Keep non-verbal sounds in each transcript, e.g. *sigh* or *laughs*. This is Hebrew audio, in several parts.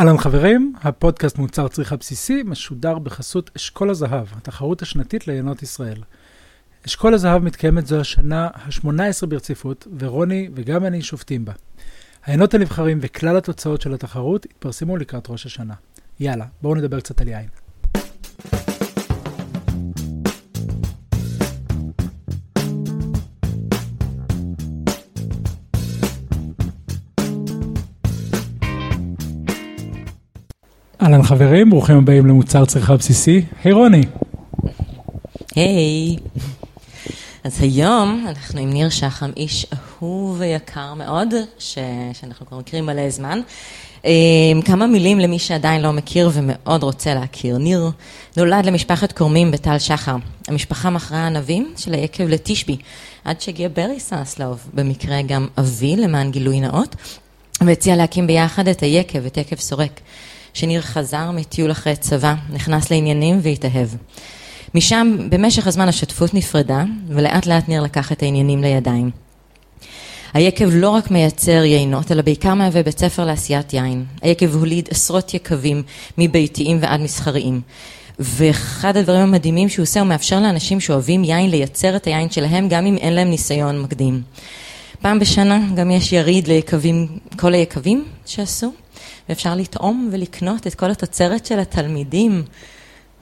אהלן חברים, הפודקאסט מוצר צריכה בסיסי משודר בחסות אשכול הזהב, התחרות השנתית ליינות ישראל. אשכול הזהב מתקיימת זו השנה ה-18 ברציפות, ורוני וגם אני שופטים בה. היינות הנבחרים וכלל התוצאות של התחרות התפרסמו לקראת ראש השנה. יאללה, בואו נדבר קצת על יין. אהלן חברים, ברוכים הבאים למוצר צריכה בסיסי. היי רוני. היי. אז היום אנחנו עם ניר שחם, איש אהוב ויקר מאוד, ש... שאנחנו כבר מכירים מלא זמן. אמ, כמה מילים למי שעדיין לא מכיר ומאוד רוצה להכיר. ניר נולד למשפחת כורמים בטל שחר. המשפחה מכרה ענבים של היקב לתשבי, עד שהגיע ברי ססלוב, במקרה גם אבי, למען גילוי נאות, והציע להקים ביחד את היקב, את יקב סורק. שניר חזר מטיול אחרי צבא, נכנס לעניינים והתאהב. משם, במשך הזמן השותפות נפרדה, ולאט לאט ניר לקח את העניינים לידיים. היקב לא רק מייצר יינות, אלא בעיקר מהווה בית ספר לעשיית יין. היקב הוליד עשרות יקבים, מביתיים ועד מסחריים. ואחד הדברים המדהימים שהוא עושה, הוא מאפשר לאנשים שאוהבים יין לייצר את היין שלהם, גם אם אין להם ניסיון מקדים. פעם בשנה גם יש יריד ליקבים, כל היקבים שעשו, ואפשר לטעום ולקנות את כל התוצרת של התלמידים.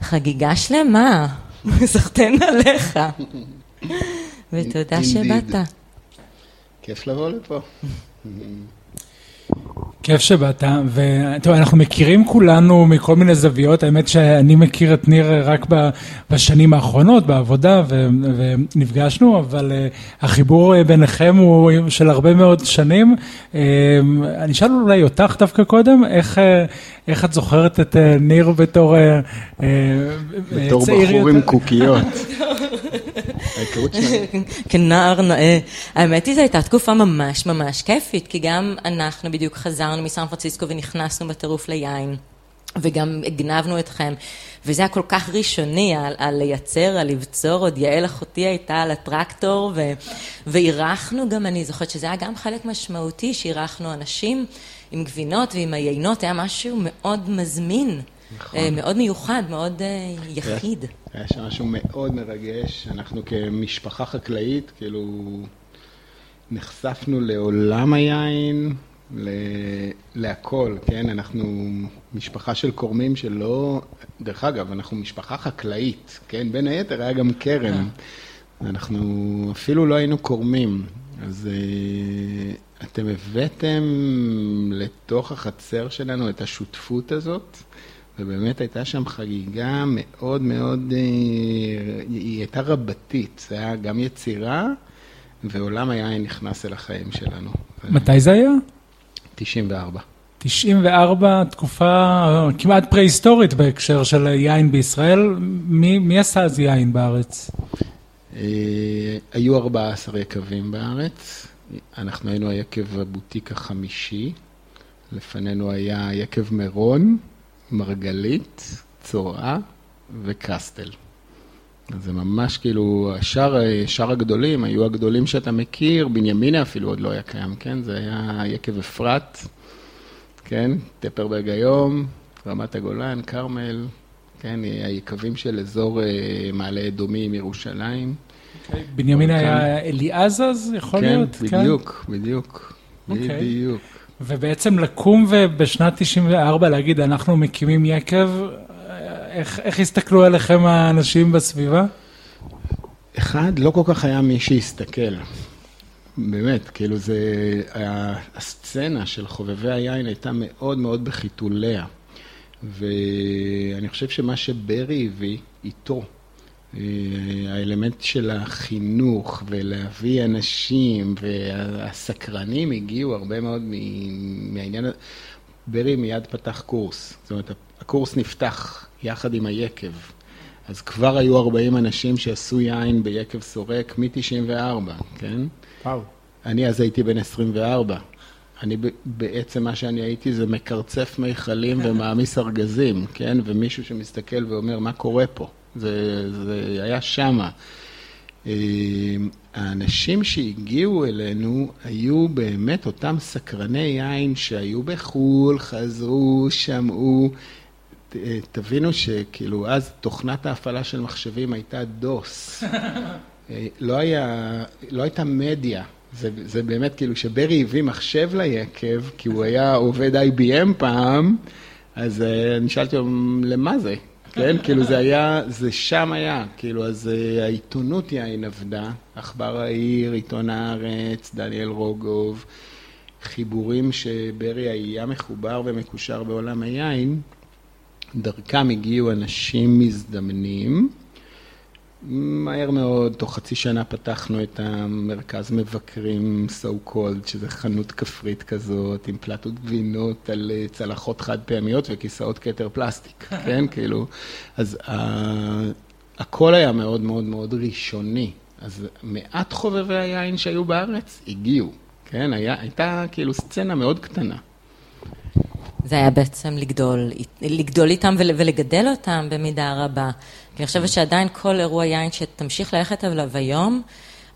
חגיגה שלמה, *laughs* סחטיין עליך. ותודה שבאת. כיף לבוא לפה. *laughs* כיף שבאת, וטוב, אנחנו מכירים כולנו מכל מיני זוויות, האמת שאני מכיר את ניר רק בשנים האחרונות בעבודה ו, ונפגשנו, אבל uh, החיבור uh, ביניכם הוא של הרבה מאוד שנים. Uh, אני אשאל אולי אותך דווקא קודם, איך, איך את זוכרת את ניר בתור uh, uh, בתור בחור עם קוקיות. *laughs* *laughs* כנער נאה. האמת היא, זו הייתה תקופה ממש ממש כיפית, כי גם אנחנו בדיוק חזרנו מסן פרנסיסקו ונכנסנו בטירוף ליין. וגם הגנבנו אתכם, וזה היה כל כך ראשוני, על לייצר, על לבצור, עוד יעל אחותי הייתה על הטרקטור, ואירחנו גם, אני זוכרת שזה היה גם חלק משמעותי, שאירחנו אנשים עם גבינות ועם היינות, היה משהו מאוד מזמין. נכון. אה, מאוד מיוחד, מאוד אה, יחיד. היה שם משהו מאוד מרגש. אנחנו כמשפחה חקלאית, כאילו, נחשפנו לעולם היין, להכל, כן? אנחנו משפחה של כורמים שלא... דרך אגב, אנחנו משפחה חקלאית, כן? בין היתר היה גם כרם. אה. אנחנו אפילו לא היינו כורמים. אז אתם הבאתם לתוך החצר שלנו את השותפות הזאת. ובאמת הייתה שם חגיגה מאוד מאוד, אה, היא הייתה רבתית, זה היה גם יצירה, ועולם היין נכנס אל החיים שלנו. מתי זה היה? 94. 94, תקופה כמעט פרה-היסטורית בהקשר של יין בישראל. מי, מי עשה אז יין בארץ? אה, היו 14 יקבים בארץ. אנחנו היינו היקב הבוטיק החמישי. לפנינו היה יקב מירון, מרגלית, צורעה וקסטל. זה ממש כאילו, השאר, שאר הגדולים היו הגדולים שאתה מכיר, בנימינה אפילו עוד לא היה קיים, כן? זה היה יקב אפרת, כן? טפרברג היום, רמת הגולן, כרמל, כן? היקבים של אזור אה, מעלה אדומים, ירושלים. Okay. אוקיי, בנימינה היה אליעז אז, יכול כן, להיות? בדיוק, כן, בדיוק, בדיוק. Okay. בדיוק. ובעצם לקום ובשנת 94 להגיד, אנחנו מקימים יקב, איך, איך הסתכלו עליכם האנשים בסביבה? אחד, לא כל כך היה מי שיסתכל. באמת, כאילו זה, הסצנה של חובבי היין הייתה מאוד מאוד בחיתוליה. ואני חושב שמה שברי הביא איתו, האלמנט של החינוך ולהביא אנשים והסקרנים הגיעו הרבה מאוד מהעניין, הזה. ברי מיד פתח קורס, זאת אומרת הקורס נפתח יחד עם היקב, אז כבר היו 40 אנשים שעשו יין ביקב סורק מ-94, כן? וואו. אני אז הייתי בן 24. אני בעצם מה שאני הייתי זה מקרצף מיכלים ומעמיס ארגזים, כן? ומישהו שמסתכל ואומר, מה קורה פה? זה, זה היה שמה. אה, האנשים שהגיעו אלינו היו באמת אותם סקרני יין שהיו בחו"ל, חזרו, שמעו. ת- תבינו שכאילו אז תוכנת ההפעלה של מחשבים הייתה דוס. *laughs* אה, לא, היה, לא הייתה מדיה. זה, זה באמת כאילו, כשברי הביא מחשב ליקב, כי הוא היה עובד IBM פעם, אז אה, אני שאלתי אותו, למה זה? כן, כאילו זה היה, זה שם היה, כאילו, אז אה, העיתונות יין עבדה, עכבר העיר, עיתון הארץ, דניאל רוגוב, חיבורים שברי היה מחובר ומקושר בעולם היין, דרכם הגיעו אנשים מזדמנים. מהר מאוד, תוך חצי שנה פתחנו את המרכז מבקרים so called, שזה חנות כפרית כזאת, עם פלטות גבינות על אה, צלחות חד פעמיות וכיסאות כתר פלסטיק, *laughs* כן? כאילו, אז ה... הכל היה מאוד מאוד מאוד ראשוני. אז מעט חובבי היין שהיו בארץ הגיעו, כן? היה, הייתה כאילו סצנה מאוד קטנה. זה היה בעצם לגדול, לגדול איתם ול- ולגדל אותם במידה רבה. כי אני חושבת שעדיין כל אירוע יין שתמשיך ללכת אליו היום,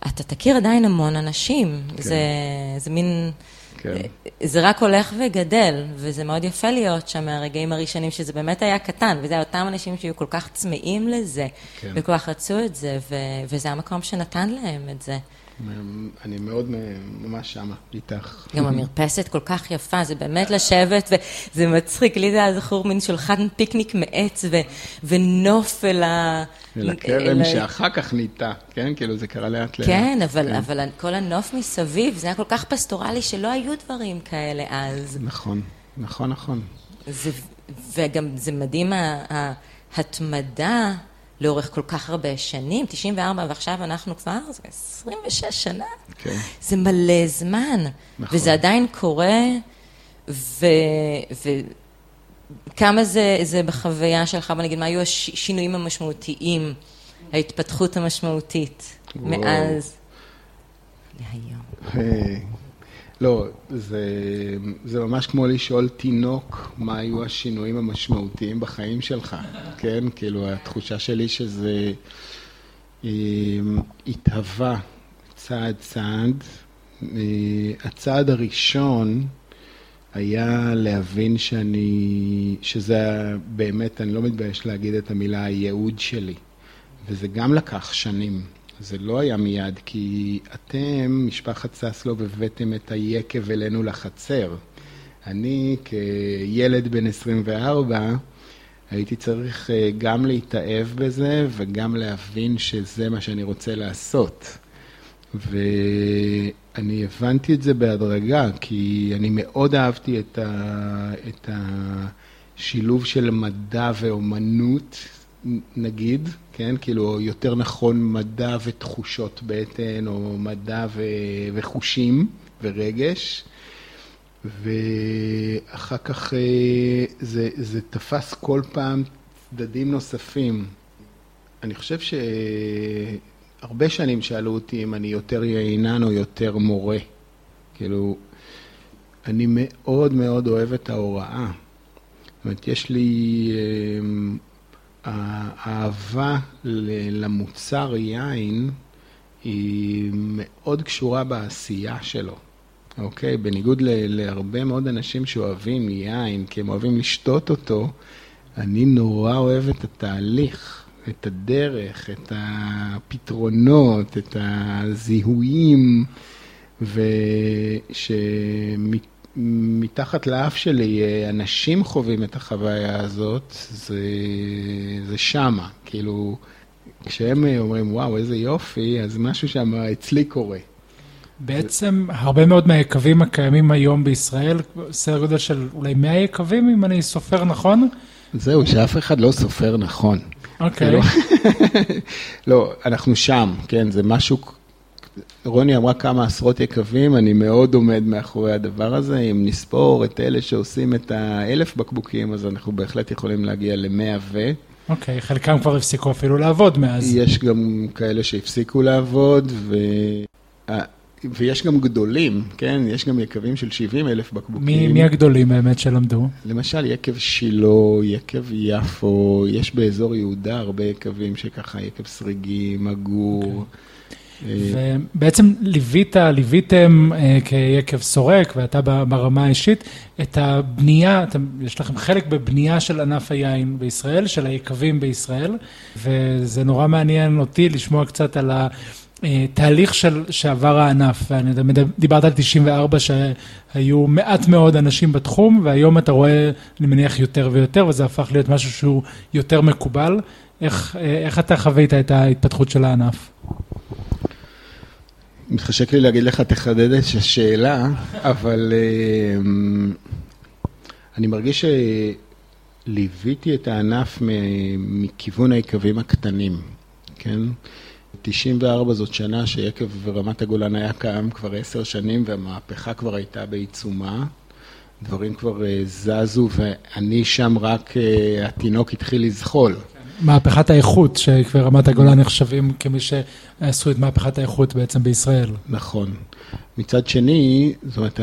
אתה תכיר עדיין המון אנשים. כן. זה, זה מין... כן. זה רק הולך וגדל, וזה מאוד יפה להיות שם מהרגעים הראשונים, שזה באמת היה קטן, וזה היה אותם אנשים שהיו כל כך צמאים לזה, כן. וכל כך רצו את זה, ו- וזה המקום שנתן להם את זה. אני מאוד ממש שמה, איתך. גם המרפסת כל כך יפה, זה באמת לשבת, וזה מצחיק, לי זה היה זכור מין שולחן פיקניק מעץ, ו- ונוף אל ה... אל אל הכרם ה- שאחר כך ניטה, כן? כאילו זה קרה לאט לאט. כן, אבל, אבל כל הנוף מסביב, זה היה כל כך פסטורלי שלא היו דברים כאלה אז. נכון, נכון, נכון. זה, וגם זה מדהים ההתמדה לאורך כל כך הרבה שנים, 94 ועכשיו אנחנו כבר, זה 26 שנה. כן. זה מלא זמן, נכון. וזה עדיין קורה, ו... וכמה זה, זה בחוויה שלך, בוא נגיד, מה היו השינויים המשמעותיים, ההתפתחות המשמעותית וואו. מאז להיום? אה, לא, זה, זה ממש כמו לשאול תינוק מה היו השינויים המשמעותיים בחיים שלך, כן? כאילו, התחושה שלי שזה אה, התהווה צעד צעד. אה, הצעד הראשון היה להבין שאני, שזה באמת, אני לא מתבייש להגיד את המילה הייעוד שלי. וזה גם לקח שנים. זה לא היה מיד, כי אתם, משפחת ססלוב, הבאתם את היקב אלינו לחצר. אני, כילד בן 24, הייתי צריך אה, גם להתאהב בזה וגם להבין שזה מה שאני רוצה לעשות. ואני הבנתי את זה בהדרגה, כי אני מאוד אהבתי את, ה... את השילוב של מדע ואומנות, נגיד, כן? כאילו, יותר נכון מדע ותחושות בטן, או מדע ו... וחושים ורגש. ואחר כך אה, זה, זה תפס כל פעם צדדים נוספים. אני חושב שהרבה שנים שאלו אותי אם אני יותר יעינן או יותר מורה. כאילו, אני מאוד מאוד אוהב את ההוראה. זאת אומרת, יש לי אה, האהבה למוצר יין היא מאוד קשורה בעשייה שלו. אוקיי? בניגוד להרבה מאוד אנשים שאוהבים יין, כי הם אוהבים לשתות אותו, אני נורא אוהב את התהליך, את הדרך, את הפתרונות, את הזיהויים, ושמתחת לאף שלי אה, אנשים חווים את החוויה הזאת, זה, זה שמה. כאילו, כשהם אומרים, וואו, איזה יופי, אז משהו שם אצלי קורה. בעצם הרבה מאוד מהיקבים הקיימים היום בישראל, סדר גודל של אולי 100 יקבים, אם אני סופר נכון. זהו, שאף אחד לא סופר נכון. אוקיי. כאילו, *laughs* לא, אנחנו שם, כן, זה משהו... רוני אמרה כמה עשרות יקבים, אני מאוד עומד מאחורי הדבר הזה. אם נספור את אלה שעושים את האלף בקבוקים, אז אנחנו בהחלט יכולים להגיע למאה ו... אוקיי, חלקם כבר הפסיקו אפילו לעבוד מאז. יש גם כאלה שהפסיקו לעבוד, ו... ויש גם גדולים, כן? יש גם יקבים של 70 אלף בקבוקים. מי, מי הגדולים באמת שלמדו? למשל, יקב שילה, יקב יפו, יש באזור יהודה הרבה יקבים שככה, יקב סריגים, מגור. ובעצם ליווית, ליוויתם אה, כיקב סורק, ואתה ברמה האישית, את הבנייה, אתם, יש לכם חלק בבנייה של ענף היין בישראל, של היקבים בישראל, וזה נורא מעניין אותי לשמוע קצת על ה... תהליך של, שעבר הענף, ואני דיברת על 94 שהיו מעט מאוד אנשים בתחום, והיום אתה רואה, אני מניח, יותר ויותר, וזה הפך להיות משהו שהוא יותר מקובל. איך, איך אתה חווית את ההתפתחות של הענף? מתחשק לי להגיד לך, תחדד את השאלה, אבל אמ, אני מרגיש שליוויתי את הענף מכיוון היקבים הקטנים, כן? 94 זאת שנה שיקב ורמת הגולן היה קיים כבר עשר שנים והמהפכה כבר הייתה בעיצומה. דברים כבר אה, זזו ואני שם רק, אה, התינוק התחיל לזחול. מהפכת האיכות, שרמת הגולן נחשבים כמי שעשו את מהפכת האיכות בעצם בישראל. נכון. מצד שני, זאת אומרת,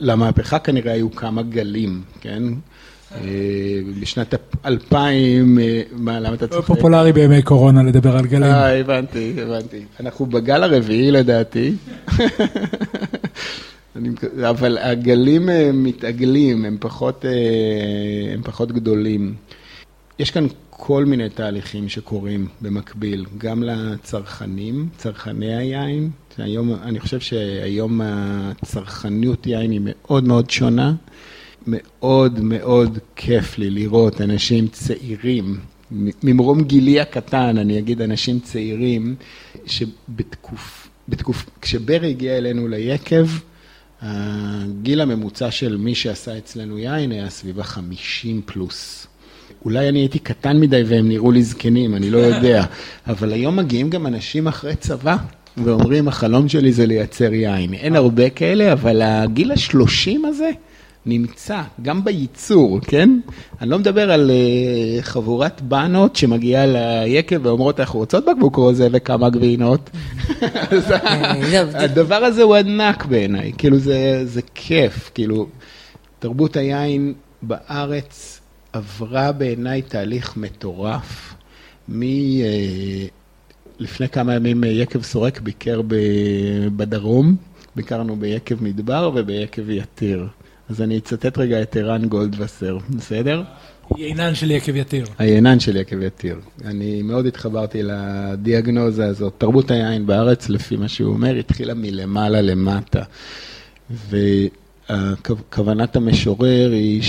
למהפכה כנראה היו כמה גלים, כן? אה, בשנת 2000, אה, מה, למה אתה צוחק? פופולרי בימי קורונה לדבר על גלים. אה, הבנתי, הבנתי. אנחנו בגל הרביעי לדעתי. *laughs* אבל הגלים אה, מתעגלים, הם פחות, הם פחות גדולים. יש כאן כל מיני תהליכים שקורים במקביל, גם לצרכנים, צרכני היין. היום, אני חושב שהיום הצרכניות יין היא מאוד מאוד שונה. מאוד מאוד כיף לי לראות אנשים צעירים, ממרום גילי הקטן, אני אגיד אנשים צעירים, שבתקוף, בתקוף, כשברי הגיע אלינו ליקב, הגיל הממוצע של מי שעשה אצלנו יין היה סביב החמישים פלוס. אולי אני הייתי קטן מדי והם נראו לי זקנים, אני לא יודע, אבל היום מגיעים גם אנשים אחרי צבא. ואומרים, החלום שלי זה לייצר יין. אין הרבה כאלה, אבל הגיל השלושים הזה, נמצא גם בייצור, כן? אני לא מדבר על uh, חבורת בנות שמגיעה ליקב ואומרות, אנחנו רוצות בקבוק רוזה וכמה גבינות. *laughs* הדבר הזה הוא ענק בעיניי, כאילו זה, זה כיף, כאילו, תרבות היין בארץ עברה בעיניי תהליך מטורף. מ... Uh, לפני כמה ימים יקב סורק ביקר בדרום, ביקרנו ביקב מדבר וביקב יתיר. אז אני אצטט רגע את ערן גולדווסר, בסדר? יינן של יקב יתיר. היינן של יקב יתיר. אני מאוד התחברתי לדיאגנוזה הזאת. תרבות היין בארץ, לפי מה שהוא אומר, התחילה מלמעלה למטה. וכוונת המשורר היא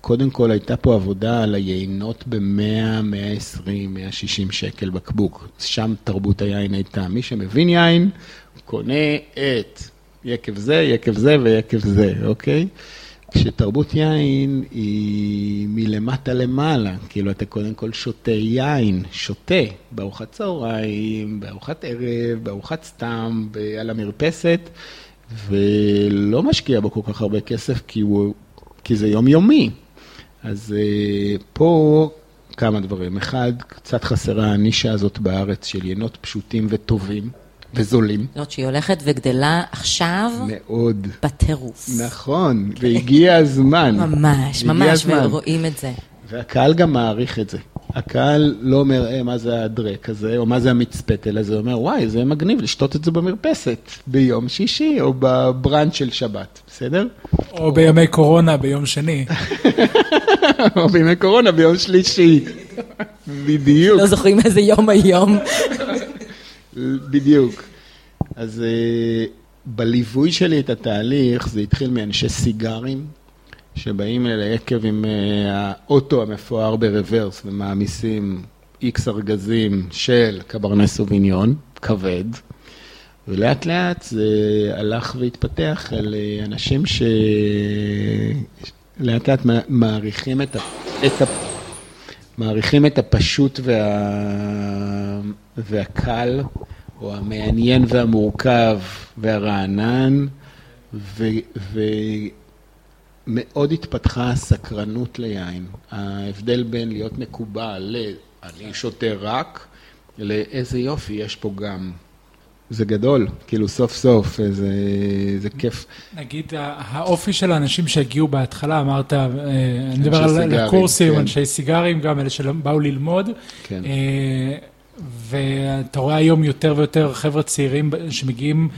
שקודם כל הייתה פה עבודה על היינות ב-100, 120, 160 שקל בקבוק. שם תרבות היין הייתה. מי שמבין יין, קונה את יקב זה, יקב זה ויקב זה, אוקיי? כשתרבות יין היא מלמטה למעלה, כאילו אתה קודם כל שותה יין, שותה, בארוחת צהריים, בארוחת ערב, בארוחת סתם, על המרפסת, ולא משקיע בו כל כך הרבה כסף כי, הוא, כי זה יומיומי. אז אה, פה כמה דברים. אחד, קצת חסרה הנישה הזאת בארץ של יינות פשוטים וטובים. וזולים. זאת שהיא הולכת וגדלה עכשיו. מאוד. בטירוף. נכון, והגיע הזמן. ממש, ממש, ורואים את זה. והקהל גם מעריך את זה. הקהל לא אומר, אה, מה זה הדרק הזה, או מה זה המצפת, אלא זה אומר, וואי, זה מגניב לשתות את זה במרפסת ביום שישי, או בברנץ' של שבת, בסדר? או בימי קורונה ביום שני. *laughs* או בימי קורונה ביום שלישי. בדיוק. לא זוכרים איזה יום היום. בדיוק. אז uh, בליווי שלי את התהליך, זה התחיל מאנשי סיגרים, שבאים אל היקב עם uh, האוטו המפואר ברוורס ומעמיסים איקס ארגזים של קברני סוביניון, כבד, ולאט לאט זה הלך והתפתח אל uh, אנשים שלאט לאט מעריכים את, ה... את ה... מעריכים את הפשוט וה... והקל, או המעניין והמורכב והרענן, ו... ומאוד התפתחה הסקרנות ליין. ההבדל בין להיות מקובע ל... אני שותה רק, לאיזה יופי יש פה גם. זה גדול, כאילו סוף סוף, זה, זה כיף. נגיד, האופי של האנשים שהגיעו בהתחלה, אמרת, אה, אני מדבר על הקורסים, כן. אנשי סיגרים, גם אלה שבאו ללמוד. כן. אה, ואתה רואה היום יותר ויותר חבר'ה צעירים שמגיעים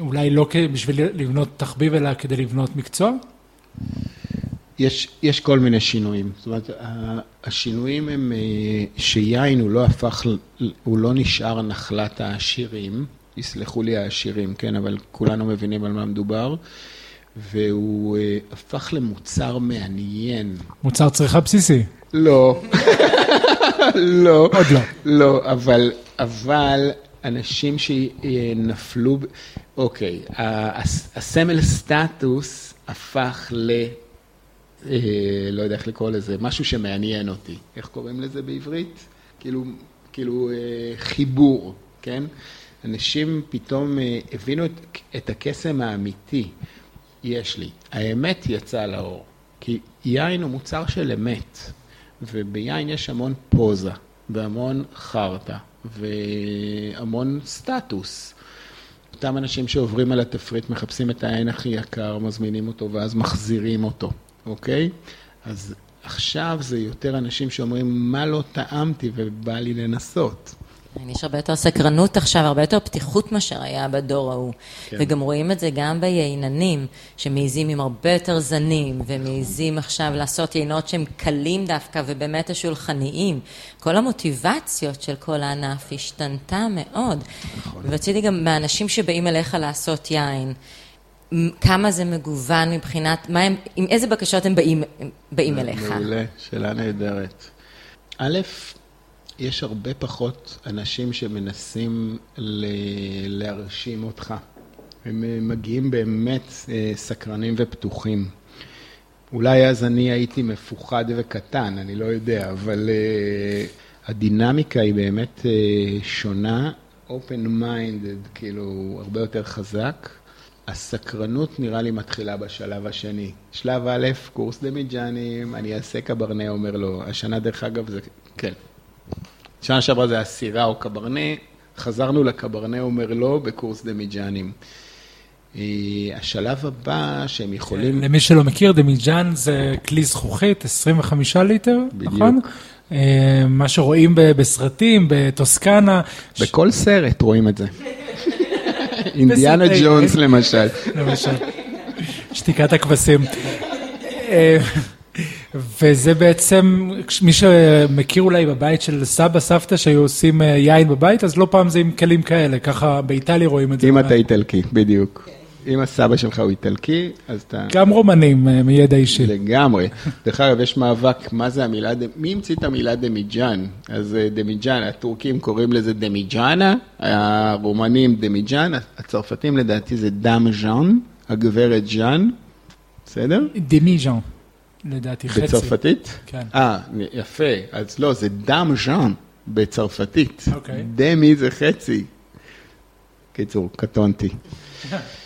אולי לא בשביל לבנות תחביב, אלא כדי לבנות מקצוע? יש, יש כל מיני שינויים. זאת אומרת, השינויים הם אה, שיין הוא לא הפך, הוא לא נשאר נחלת העשירים, יסלחו לי העשירים, כן, אבל כולנו מבינים על מה מדובר, והוא אה, הפך למוצר מעניין. מוצר צריכה בסיסי. לא, *laughs* לא. עוד לא. לא, אבל, אבל אנשים שנפלו, אוקיי, הסמל סטטוס הפך ל... אה, לא יודע איך לקרוא לזה, משהו שמעניין אותי. איך קוראים לזה בעברית? כאילו, כאילו אה, חיבור, כן? אנשים פתאום אה, הבינו את, את הקסם האמיתי. יש לי. האמת יצאה לאור. כי יין הוא מוצר של אמת, וביין יש המון פוזה, והמון חרטא, והמון סטטוס. אותם אנשים שעוברים על התפריט מחפשים את העין הכי יקר, מזמינים אותו ואז מחזירים אותו. אוקיי? אז עכשיו זה יותר אנשים שאומרים, מה לא טעמתי ובא לי לנסות. יש הרבה יותר סקרנות עכשיו, הרבה יותר פתיחות מאשר היה בדור ההוא. כן. וגם רואים את זה גם בייננים, שמעיזים עם הרבה יותר זנים, ומעיזים עכשיו לעשות יינות שהם קלים דווקא, ובאמת השולחניים. כל המוטיבציות של כל הענף השתנתה מאוד. נכון. ורציתי גם מהאנשים שבאים אליך לעשות יין, כמה זה מגוון מבחינת, מה הם, עם איזה בקשות הם באים, באים אליך? מעולה, שאלה נהדרת. א', יש הרבה פחות אנשים שמנסים ל- להרשים אותך. הם מגיעים באמת אה, סקרנים ופתוחים. אולי אז אני הייתי מפוחד וקטן, אני לא יודע, אבל uh, הדינמיקה היא באמת uh, שונה, open minded, כאילו, הרבה יותר חזק. הסקרנות נראה לי מתחילה בשלב השני. שלב א', קורס דמיג'אנים, אני אעשה קברנה, אומר לו. השנה, דרך אגב, זה, כן. שנה שעברה זה הסירה או קברנה, חזרנו לקברנה, אומר לו, בקורס דמיג'אנים. אה, השלב הבא שהם יכולים... למי שלא מכיר, דמיג'אן זה כלי זכוכית, 25 ליטר, בדיוק. נכון? אה, מה שרואים בסרטים, בטוסקנה. בכל סרט רואים את זה. *laughs* אינדיאנה ג'ונס למשל. למשל. שתיקת הכבשים. אה, וזה בעצם, מי שמכיר אולי בבית של סבא, סבתא שהיו עושים אה, יין בבית, אז לא פעם זה עם כלים כאלה, ככה באיטליה רואים את זה. אם אתה איטלקי, בדיוק. אם הסבא שלך הוא איטלקי, אז אתה... גם רומנים אה, מידע אישי. לגמרי. *laughs* דרך אגב, יש מאבק, מה זה המילה, מי המציא את המילה דמיג'אן? אז אה, דמיג'אן, הטורקים קוראים לזה דמיג'אנה, הרומנים דמיג'אן, הצרפתים לדעתי זה דאם ז'אן, הגברת ז'אן, בסדר? דמיג'אן. לדעתי חצי. בצרפתית? כן. אה, יפה. אז לא, זה דאם ז'אן בצרפתית. אוקיי. דמי זה חצי. קיצור, קטונתי. *laughs*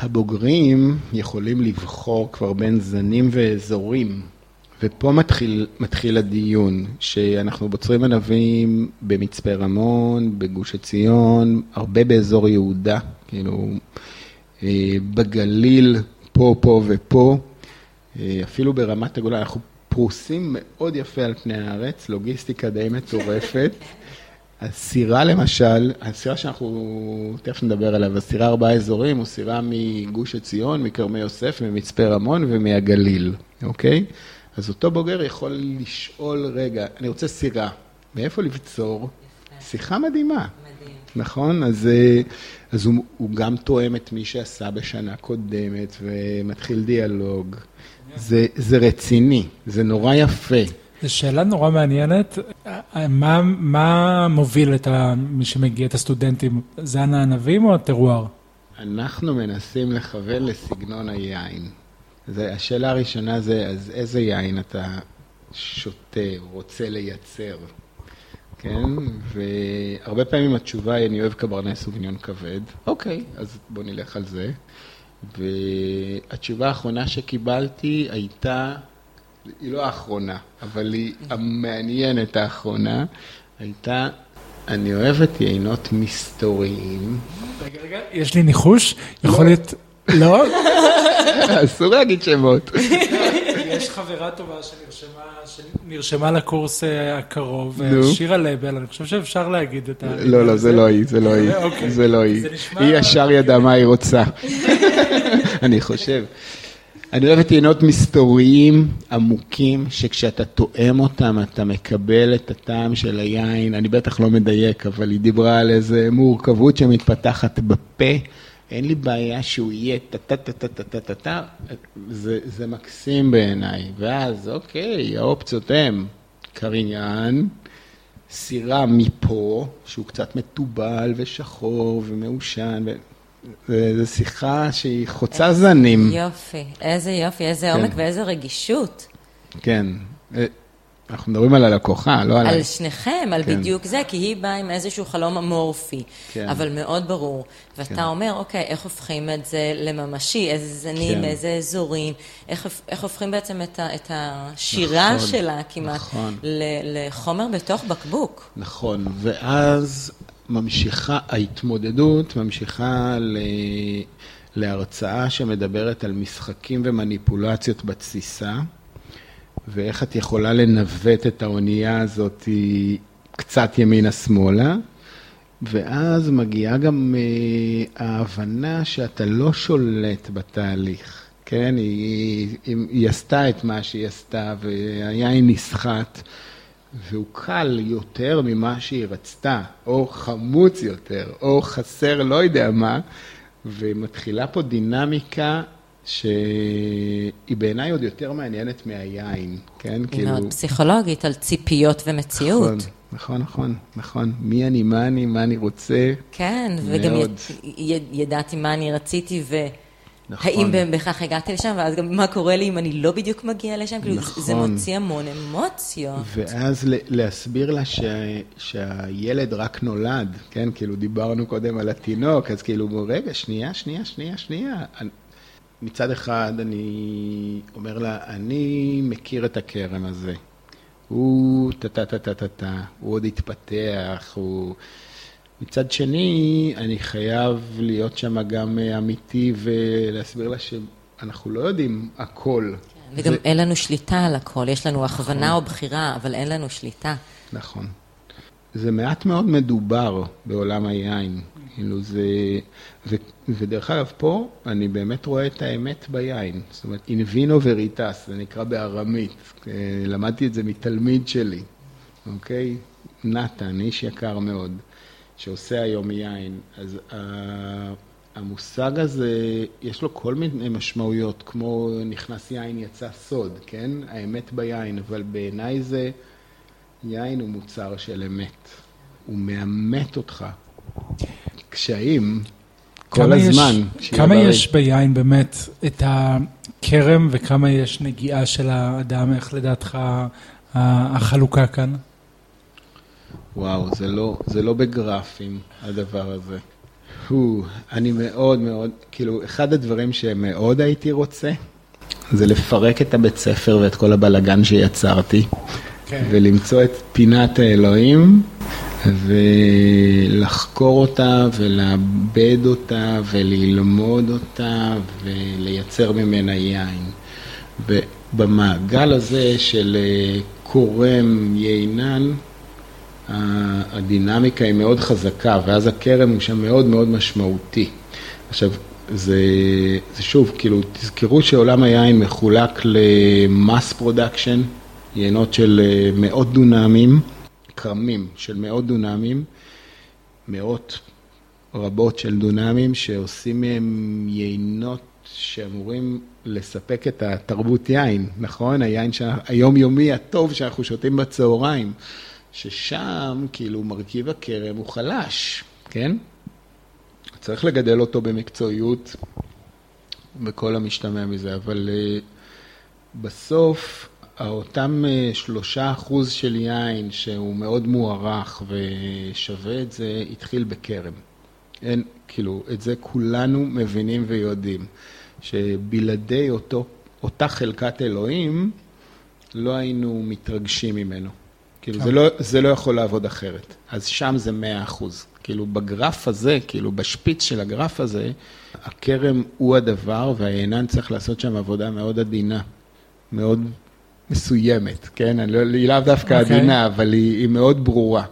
הבוגרים יכולים לבחור כבר בין זנים ואזורים, ופה מתחיל, מתחיל הדיון, שאנחנו בוצרים ענבים במצפה רמון, בגוש עציון, הרבה באזור יהודה, כאילו אה, בגליל, פה, פה ופה, אה, אפילו ברמת הגולן, אנחנו פרוסים מאוד יפה על פני הארץ, לוגיסטיקה די מטורפת. *laughs* הסירה למשל, הסירה שאנחנו תכף נדבר עליו, הסירה ארבעה אזורים, הוא סירה מגוש עציון, מכרמי יוסף, ממצפה רמון ומהגליל, אוקיי? אז אותו בוגר יכול לשאול, רגע, אני רוצה סירה, מאיפה לבצור? שיחה מדהימה. מדהים. נכון? אז, אה, אז הוא, הוא גם תואם את מי שעשה בשנה קודמת ומתחיל דיאלוג. זה, זה רציני, זה נורא יפה. זו שאלה נורא מעניינת. מה, מה מוביל את ה, מי שמגיע, את הסטודנטים? זן הענבים או הטרואר? אנחנו מנסים לכוון לסגנון היין. זה, השאלה הראשונה זה, אז איזה יין אתה שותה, רוצה לייצר, כן? והרבה פעמים התשובה היא, אני אוהב קברני סוגניון כבד. אוקיי, אז בוא נלך על זה. והתשובה האחרונה שקיבלתי הייתה, היא לא האחרונה, אבל היא המעניינת האחרונה, הייתה, אני אוהבת יינות מסתוריים. רגע, רגע, יש לי ניחוש, יכול להיות... לא? *laughs* אסור להגיד שמות. *laughs* יש חברה טובה שנרשמה, שנרשמה לקורס אה, הקרוב, נו. שירה לבל, אני חושב שאפשר להגיד את ה... לא, לא, זה לא היא, זה לא היא, אוקיי. זה לא היא. היא ישר ידעה מה היא רוצה. *laughs* אני חושב. אני אוהב טעינות מסתוריים עמוקים, שכשאתה טועם אותם, אתה מקבל את הטעם של היין. אני בטח לא מדייק, אבל היא דיברה על איזה מורכבות שמתפתחת בפה. אין לי בעיה שהוא יהיה טה-טה-טה-טה-טה-טה, זה, זה מקסים בעיניי. ואז, אוקיי, האופציות הן קריין, סירה מפה, שהוא קצת מתובל ושחור ומעושן, ו... זו שיחה שהיא חוצה זנים. יופי, איזה יופי, איזה כן. עומק ואיזה רגישות. כן. אה, אנחנו מדברים על הלקוחה, לא עליי. על שניכם, על כן. בדיוק זה, כי היא באה עם איזשהו חלום אמורפי, כן. אבל מאוד ברור. ואתה כן. אומר, אוקיי, איך הופכים את זה לממשי, איזה זנים, כן. איזה אזורים, איך, איך הופכים בעצם את, ה, את השירה נכון, שלה כמעט נכון. לחומר בתוך בקבוק. נכון, ואז ממשיכה, ההתמודדות ממשיכה ל... להרצאה שמדברת על משחקים ומניפולציות בתסיסה, ואיך את יכולה לנווט את האונייה הזאת קצת ימינה-שמאלה, ואז מגיעה גם אה, ההבנה שאתה לא שולט בתהליך, כן? היא, היא, היא עשתה את מה שהיא עשתה, והיין נסחט. והוא קל יותר ממה שהיא רצתה, או חמוץ יותר, או חסר לא יודע מה, ומתחילה פה דינמיקה שהיא בעיניי עוד יותר מעניינת מהיין, כן? היא מאוד פסיכולוגית, על ציפיות ומציאות. נכון, נכון, נכון, נכון. מי אני, מה אני, מה אני רוצה. כן, וגם מאוד. י, י, ידעתי מה אני רציתי ו... נכון. האם בהכרח הגעתי לשם, ואז גם מה קורה לי אם אני לא בדיוק מגיעה לשם, כאילו זה- נכון. מוציא המון אמוציות. ואז להסביר לה ש... שהילד רק נולד, כן? כאילו דיברנו קודם על התינוק, אז כאילו, רגע, שנייה, שנייה, שנייה, שנייה. מצד אחד אני אומר לה, אני מכיר את הכרם הזה. הוא טה-טה-טה-טה-טה, הוא עוד התפתח, הוא... מצד שני, אני חייב להיות שם גם אה, אמיתי ולהסביר לה שאנחנו לא יודעים הכל. וגם זה- אין לנו שליטה על הכל, יש לנו הכוונה או בחירה, אבל אין לנו שליטה. נכון. זה מעט מאוד מדובר בעולם היין. כאילו זה... ו, ודרך אגב, פה אני באמת רואה את האמת ביין. זאת אומרת, אינבינו וריטס, זה נקרא בארמית. אה, למדתי את זה מתלמיד שלי, אוקיי? נתן, איש יקר מאוד, שעושה היום יין. אז ה- המושג הזה, יש לו כל מיני משמעויות, כמו נכנס יין, יצא סוד, כן? האמת ביין, אבל בעיניי זה... יין הוא מוצר של אמת. הוא מאמת אותך. קשיים, כל יש- הזמן. שיהיה כמה בריא. יש ביין באמת את הכרם וכמה יש נגיעה של האדם, איך לדעתך החלוקה כאן? וואו, זה לא, זה לא בגרפים, הדבר הזה. הוא, אני מאוד מאוד, כאילו, אחד הדברים שמאוד הייתי רוצה, זה לפרק את הבית ספר ואת כל הבלגן שיצרתי, כן. ולמצוא את פינת האלוהים, ולחקור אותה, ולעבד אותה, וללמוד אותה, ולייצר ממנה יין. ובמעגל הזה של אה, קורם יינן, הדינמיקה היא מאוד חזקה, ואז הכרם הוא שם מאוד מאוד משמעותי. עכשיו, זה, זה שוב, כאילו, תזכרו שעולם היין מחולק ל mass production, יינות של אה, מאות דונמים, כרמים של מאות דונמים, מאות רבות של דונמים שעושים מהם יינות שאמורים לספק את התרבות יין, נכון? היין שה- היומיומי הטוב שאנחנו שותים בצהריים, ששם כאילו מרכיב הכרם הוא חלש, כן? צריך לגדל אותו במקצועיות וכל המשתמע מזה, אבל uh, בסוף אותם uh, שלושה אחוז של יין שהוא מאוד מוערך ושווה את זה, התחיל בכרם. אין, כאילו, את זה כולנו מבינים ויודעים, שבלעדי אותו, אותה חלקת אלוהים, לא היינו מתרגשים ממנו. כאילו, זה לא, זה לא יכול לעבוד אחרת. אז שם זה מאה אחוז. כאילו, בגרף הזה, כאילו, בשפיץ של הגרף הזה, הכרם הוא הדבר, והיינן צריך לעשות שם עבודה מאוד עדינה. מאוד מסוימת, כן? אני לא, היא לאו דווקא okay. אוקיי. עדינה, אבל היא, היא מאוד ברורה.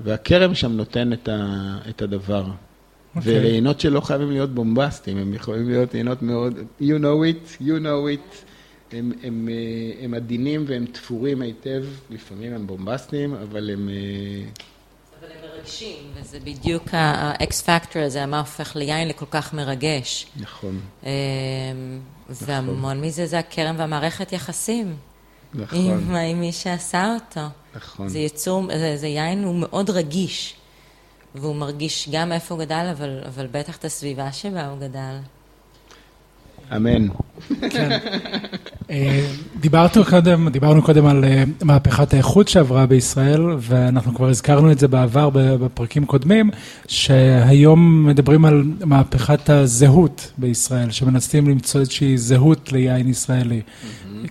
והכרם שם נותן את, ה, את הדבר. Okay. אוקיי. ולעינות שלא חייבים להיות בומבסטיים, הם יכולים להיות עינות מאוד, you know it, you know it. הם, הם, אה, הם עדינים והם תפורים היטב, לפעמים הם בומבסטיים, אבל הם... אה, אבל הם מרגשים, וזה בדיוק ה X factor הזה, מה הופך ליין לכל כך מרגש. נכון. אמ, והמון מזה זה הכרם והמערכת יחסים. נכון. עם, עם מי שעשה אותו. נכון. זה יצור, זה, זה יין, הוא מאוד רגיש. והוא מרגיש גם איפה הוא גדל, אבל, אבל בטח את הסביבה שבה הוא גדל. אמן. כן. אה, דיברנו קודם, דיברנו קודם על אה, מהפכת האיכות שעברה בישראל, ואנחנו כבר הזכרנו את זה בעבר בפרקים קודמים, שהיום מדברים על מהפכת הזהות בישראל, שמנסים למצוא איזושהי זהות ליין ישראלי.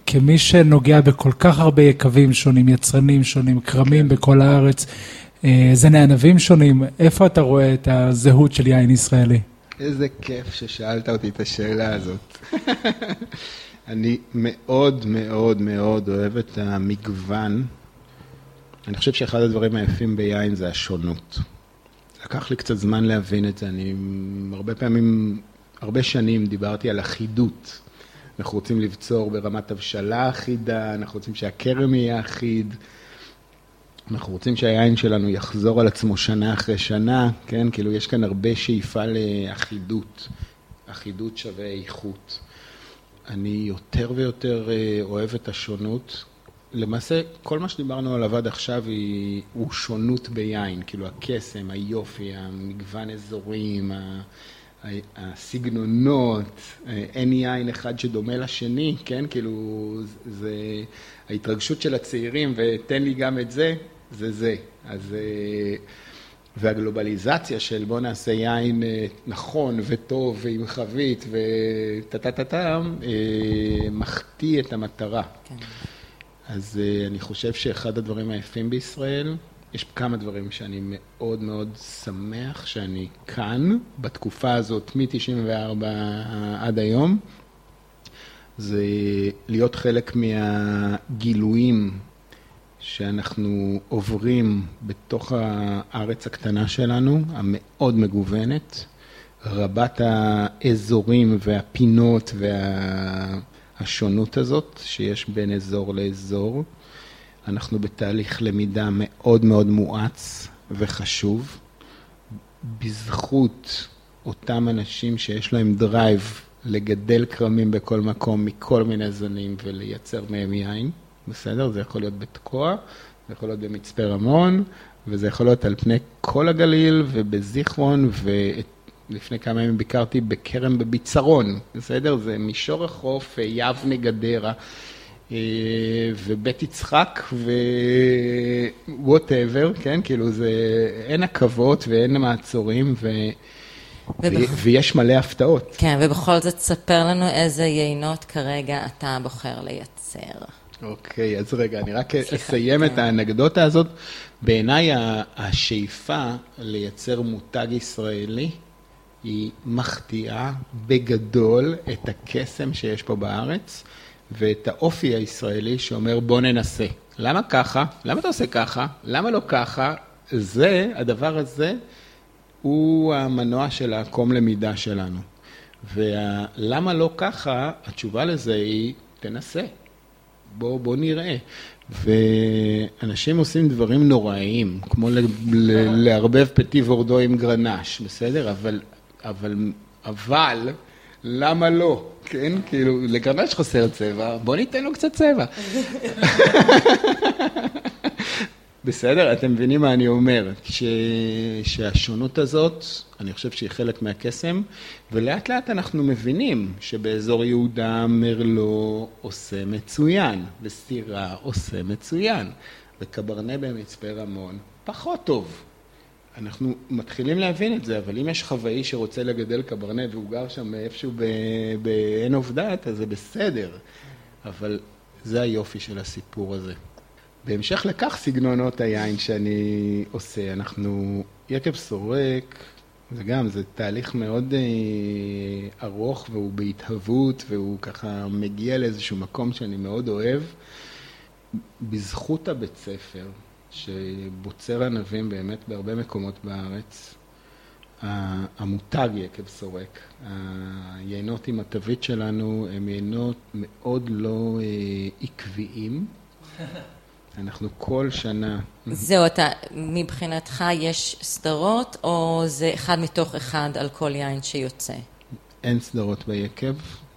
כמי שנוגע בכל כך הרבה יקבים שונים, יצרנים שונים, כרמים בכל הארץ, אה, זני ענבים שונים, איפה אתה רואה את הזהות של יין ישראלי? איזה כיף ששאלת אותי את השאלה הזאת. אני מאוד מאוד מאוד אוהב את המגוון. אני חושב שאחד הדברים היפים ביין זה השונות. לקח לי קצת זמן להבין את זה. אני הרבה פעמים, הרבה שנים דיברתי על אחידות. אנחנו רוצים לבצור ברמת הבשלה אחידה, אנחנו רוצים שהכרם יהיה אחיד. אנחנו רוצים שהיין שלנו יחזור על עצמו שנה אחרי שנה, כן? כאילו, יש כאן הרבה שאיפה לאחידות. אחידות שווה איכות. אני יותר ויותר אה, אוהב את השונות. למעשה, כל מה שדיברנו עליו עד עכשיו היא, הוא שונות ביין, כאילו הקסם, היופי, המגוון אזורים, הסגנונות, אה, אין יין אחד שדומה לשני, כן? כאילו, זה ההתרגשות של הצעירים, ותן לי גם את זה, זה זה. אז... אה, והגלובליזציה של בוא נעשה יין אה, נכון וטוב ועם חבית וטה-טה-טה-טה, מחטיא את המטרה. כן. אז אני חושב שאחד הדברים היפים בישראל, יש כמה דברים שאני מאוד מאוד שמח שאני כאן, בתקופה הזאת, מ-94 עד היום, זה להיות חלק מהגילויים שאנחנו עוברים בתוך הארץ הקטנה שלנו, המאוד מגוונת, רבת האזורים והפינות והשונות הזאת שיש בין אזור לאזור. אנחנו בתהליך למידה מאוד מאוד מואץ וחשוב, בזכות אותם אנשים שיש להם drive לגדל כרמים בכל מקום, מכל מיני זנים ולייצר מהם יין, בסדר? זה יכול להיות בתקוע, זה יכול להיות במצפה רמון, וזה יכול להיות על פני כל הגליל ובזיכרון, ולפני כמה ימים ביקרתי בכרם בביצרון, בסדר? זה מישור החוף, יבנה גדרה. אה, ובית יצחק ווואטאבר, כן? כאילו זה, אין עכבות ואין מעצורים ו... ובח... ויש מלא הפתעות. כן, ובכל זאת ספר לנו איזה יינות כרגע אתה בוחר לייצר. אוקיי, אז רגע, אני רק אסיים. את האנקדוטה הזאת. בעיניי השאיפה לייצר מותג ישראלי היא מחטיאה בגדול את הקסם שיש פה בארץ. ואת האופי הישראלי שאומר בוא ננסה. למה ככה? למה אתה עושה ככה? למה לא ככה? זה, הדבר הזה, הוא המנוע של הקום למידה שלנו. ולמה לא ככה, התשובה לזה היא, תנסה. בוא, בוא נראה. ואנשים עושים דברים נוראיים, כמו לערבב פטי וורדו עם גרנש, בסדר? אבל, אבל, אבל, למה לא? כן, כאילו, לגרנש חסר צבע, בוא ניתן לו קצת צבע. *laughs* בסדר, אתם מבינים מה אני אומר, ש... שהשונות הזאת, אני חושב שהיא חלק מהקסם, ולאט לאט אנחנו מבינים שבאזור יהודה מרלו עושה מצוין, וסירה עושה מצוין, וקברנה במצפה רמון פחות טוב. אנחנו מתחילים להבין את זה, אבל אם יש חוואי שרוצה לגדל קברנט והוא גר שם איפשהו of that, אז זה בסדר. אבל זה היופי של הסיפור הזה. בהמשך לכך סגנונות היין שאני עושה, אנחנו יקב סורק זה גם, זה תהליך מאוד אה, ארוך והוא בהתהוות והוא ככה מגיע לאיזשהו מקום שאני מאוד אוהב. בזכות הבית ספר, שבוצר ענבים באמת בהרבה מקומות בארץ, המותג יקב סורק, היינות עם התווית שלנו הם יינות מאוד לא אה, עקביים. *laughs* אנחנו כל שנה... זהו, אתה, מבחינתך יש סדרות, או זה אחד מתוך אחד על כל יין שיוצא? אין סדרות ביקב.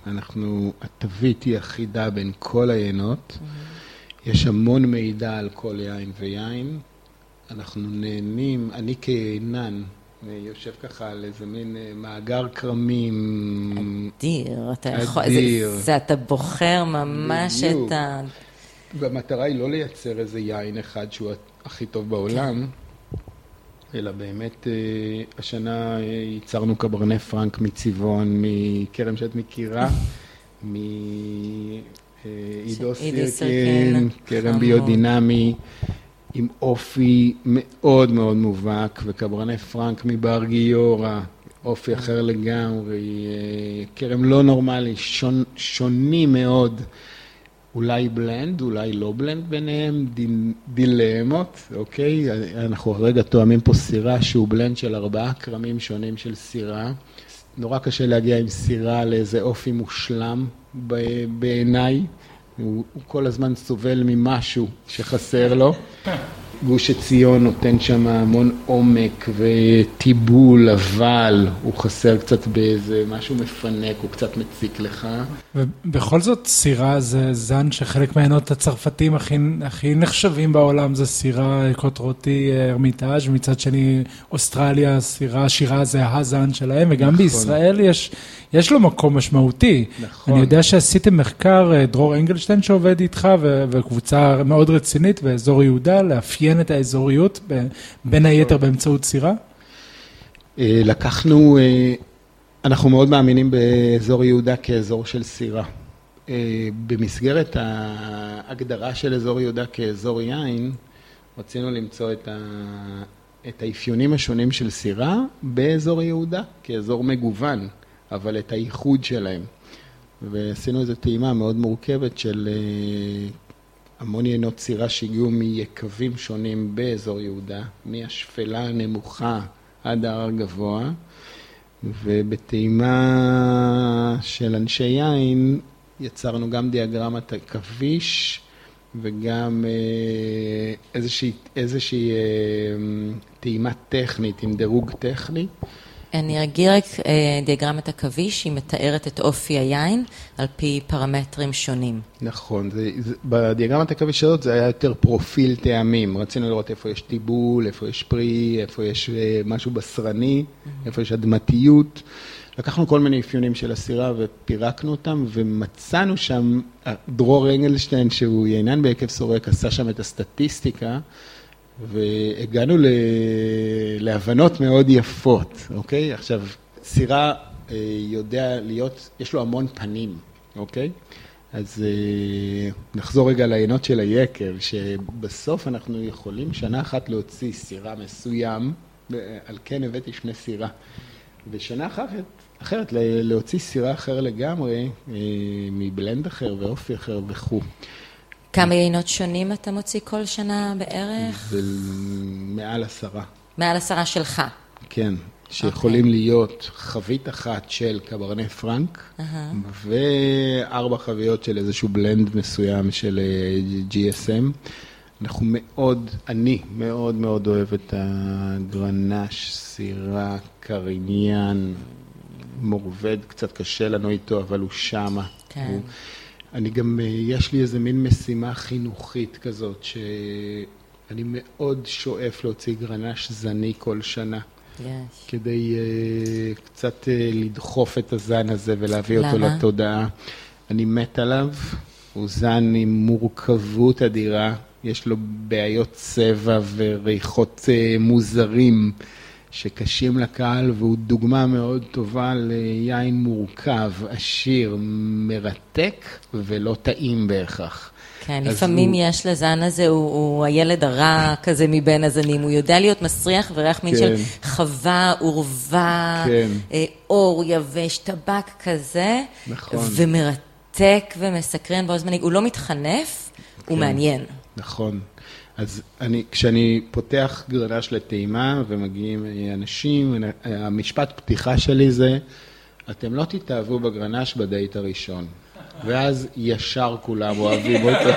אנחנו, התווית היא אחידה בין כל היינות. Mm-hmm. יש המון מידע על כל יין ויין. אנחנו נהנים, אני כיינן, יושב ככה על איזה מין אה, מאגר כרמים. אדיר, אתה יכול, אדיר. זה, זה אתה בוחר ממש בדיוק. את ה... והמטרה היא לא לייצר איזה יין אחד שהוא הכי טוב בעולם, אלא באמת אה, השנה אה, ייצרנו קברנה פרנק מצבעון, מכרם שאת מכירה, מעידו סירקין, כרם ביודינמי. עם אופי מאוד מאוד מובהק, וקברנה פראנק מבר גיורא, אופי אחר לגמרי, אה, כרם לא נורמלי, שונ, שונים מאוד. אולי blend, אולי לא blend ביניהם, דיל, דילמות, אוקיי? אנחנו רגע תואמים פה סירה שהוא blend של ארבעה כרמים שונים של סירה. נורא קשה להגיע עם סירה לאיזה אופי מושלם בעיניי. הוא, הוא כל הזמן סובל ממשהו שחסר לו. גוש עציון נותן שם המון עומק וטיבול, אבל הוא חסר קצת באיזה משהו מפנק, הוא קצת מציק לך. ובכל זאת סירה זה זן שחלק מהעיינות הצרפתים הכי, הכי נחשבים בעולם, זה סירה קוטרוטי הרמיטאז', מצד שני אוסטרליה, סירה, שירה זה הזן שלהם, וגם נכון. בישראל יש... יש לו מקום משמעותי. נכון. אני יודע שעשיתם מחקר, אה, דרור אנגלשטיין שעובד איתך, וקבוצה מאוד רצינית באזור יהודה, לאפיין את האזוריות, בין היתר באמצעות סירה? אה, לקחנו, אה, אנחנו מאוד מאמינים באזור יהודה כאזור של סירה. במסגרת ההגדרה של אזור יהודה כאזור יין, רצינו למצוא את, ה... את האפיונים השונים של סירה באזור יהודה כאזור מגוון. אבל את הייחוד שלהם. ועשינו איזו טעימה מאוד מורכבת של אה, המון יינות צירה שהגיעו מיקבים שונים באזור יהודה, מהשפלה הנמוכה עד ההר הגבוה, ובטעימה של אנשי יין יצרנו גם דיאגרמת עכביש וגם אה, איזושהי, איזושהי אה, טעימה טכנית עם דירוג טכני. אני אגיד רק אה, דיאגרמת עכביש, היא מתארת את אופי היין על פי פרמטרים שונים. נכון, זה, זה, בדיאגרמת עכביש הזאת זה היה יותר פרופיל טעמים, רצינו לראות איפה יש טיבול, איפה יש פרי, איפה יש אה, משהו בשרני, mm-hmm. איפה יש אדמתיות. לקחנו כל מיני אפיונים של הסירה ופירקנו אותם, ומצאנו שם, דרור אנגלשטיין, שהוא יינן בהיקף סורק, עשה שם את הסטטיסטיקה. והגענו ל... להבנות מאוד יפות, אוקיי? עכשיו, סירה אה, יודע להיות, יש לו המון פנים, אוקיי? אז אה, נחזור רגע לעיינות של היקב, שבסוף אנחנו יכולים שנה אחת להוציא סירה מסוים, על כן הבאתי שני סירה. ושנה אחרת, אחרת להוציא סירה אחר לגמרי, אה, מבלנד אחר ואופי אחר וכו'. כמה יינות שונים אתה מוציא כל שנה בערך? מעל עשרה. מעל עשרה שלך. כן, שיכולים okay. אוקיי. להיות חבית אחת של קברני פרנק, uh-huh. וארבע חביות של איזשהו בלנד מסוים של אה, GSM. אנחנו מאוד, אני מאוד מאוד אוהב את הגרנש, סירה, קריניאן, מורבד, קצת קשה לנו איתו, אבל הוא שמה. כן. הוא, אני גם, אה, יש לי איזה מין משימה חינוכית כזאת, שאני מאוד שואף להוציא גרנש זני כל שנה. Yes. כדי uh, קצת uh, לדחוף את הזן הזה ולהביא למה? אותו לתודעה. אני מת עליו, הוא זן עם מורכבות אדירה, יש לו בעיות צבע וריחות uh, מוזרים. שקשים לקהל, והוא דוגמה מאוד טובה ליין מורכב, עשיר, מרתק ולא טעים בהכרח. כן, לפעמים הוא- יש לזן הזה, הוא, הוא הילד הרע כזה מבין הזנים, הוא יודע להיות מסריח וריח מין של כן. חווה, עורווה, כן. אה, אור יבש, טבק כזה, נכון. ומרתק ומסקרן בו זמנית, הוא לא מתחנף, הוא כן. מעניין. נכון. אז אני, כשאני פותח גרנש לטעימה ומגיעים אנשים, המשפט פתיחה שלי זה, אתם לא תתאהבו בגרנש בדייט הראשון. ואז ישר כולם אוהבים אותו.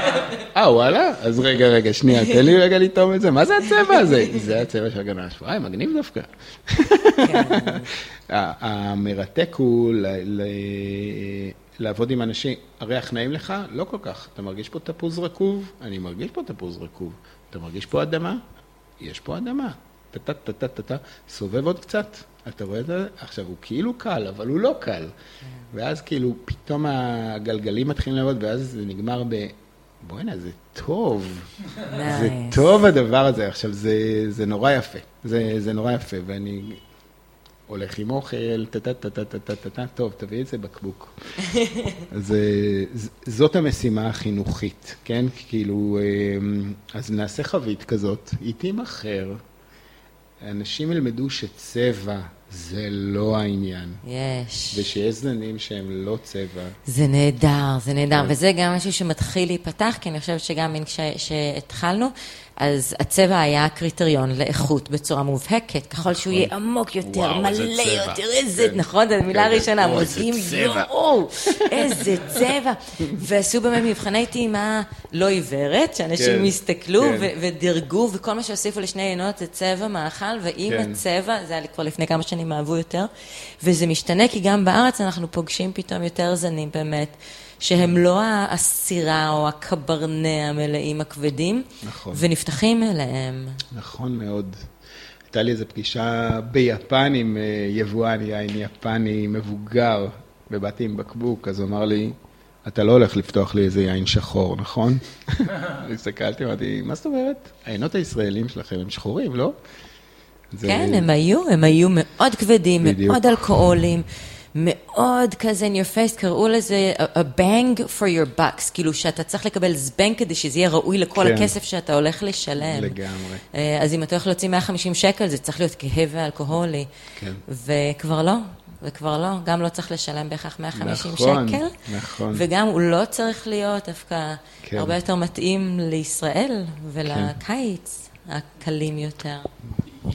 אה, וואלה? אז רגע, רגע, שנייה, תן לי רגע לטעום את זה. מה זה הצבע הזה? זה הצבע של הגרנש. וואי, מגניב דווקא. *laughs* ה- המרתק הוא לעבוד עם אנשים, הריח נעים לך? לא כל כך. אתה מרגיש פה תפוז רקוב? אני מרגיש פה תפוז רקוב. אתה מרגיש פה אדמה? יש פה אדמה. טה-טה-טה-טה-טה, סובב עוד קצת. אתה רואה את זה? עכשיו, הוא כאילו קל, אבל הוא לא קל. ואז כאילו, פתאום הגלגלים מתחילים לעבוד, ואז זה נגמר ב... בוא'נה, זה טוב. *laughs* זה. טוב הדבר הזה. עכשיו, זה, זה נורא יפה. זה, זה נורא יפה, ואני הולך עם אוכל, טה-טה-טה-טה-טה-טה, טוב, תביא את זה בקבוק. *laughs* אז אה, זאת המשימה החינוכית, כן? כאילו, אה, אז נעשה חבית כזאת, היא תימכר. אנשים ילמדו שצבע זה לא העניין, יש. ושיש זנים שהם לא צבע. זה נהדר, זה נהדר, כן. וזה גם משהו שמתחיל להיפתח, כי אני חושבת שגם כשהתחלנו, אז הצבע היה הקריטריון לאיכות בצורה מובהקת, ככל שהוא יהיה עמוק יותר, מלא. יותר, איזה, כן. נכון, זו המילה כן, הראשונה, מודיעים. יואו, איזה צבע. ועשו באמת מבחני טעימה לא עיוורת, שאנשים כן, הסתכלו ודירגו, וכל מה שהוסיפו לשני עינות זה צבע מאכל, ועם. הצבע, זה היה כבר לפני כמה שנים אהבו יותר, וזה משתנה כי גם בארץ אנחנו פוגשים פתאום יותר זנים באמת, שהם לא הסירה או הקברנה המלאים הכבדים, נכון. ונפתחים אליהם. נכון מאוד. הייתה לי איזו פגישה ביפן עם אה, יבואן יין יפני מבוגר, ובאתי עם בקבוק, אז הוא אמר לי, אתה לא הולך לפתוח לי איזה יין שחור, נכון? *laughs* הסתכלתי, אמרתי, מה זאת אומרת? העיינות הישראלים שלכם הם שחורים, לא? זה- כן, הם היו, הם היו מאוד כבדים, בדיוק. מאוד אלכוהולים, מאוד כזה in your face, קראו לזה a, a bang for your bucks, כאילו שאתה צריך לקבל זבנג כדי שזה יהיה ראוי לכל כן. הכסף שאתה הולך לשלם. לגמרי. אה, אז אם אתה הולך להוציא 150 שקל, זה צריך להיות כהה ואלכוהולי. כן. וכבר לא, וכבר לא, גם לא צריך לשלם בהכרח 150 נכון, שקל. נכון. וגם הוא לא צריך להיות דווקא כן. הרבה יותר מתאים לישראל ולקיץ הקלים יותר.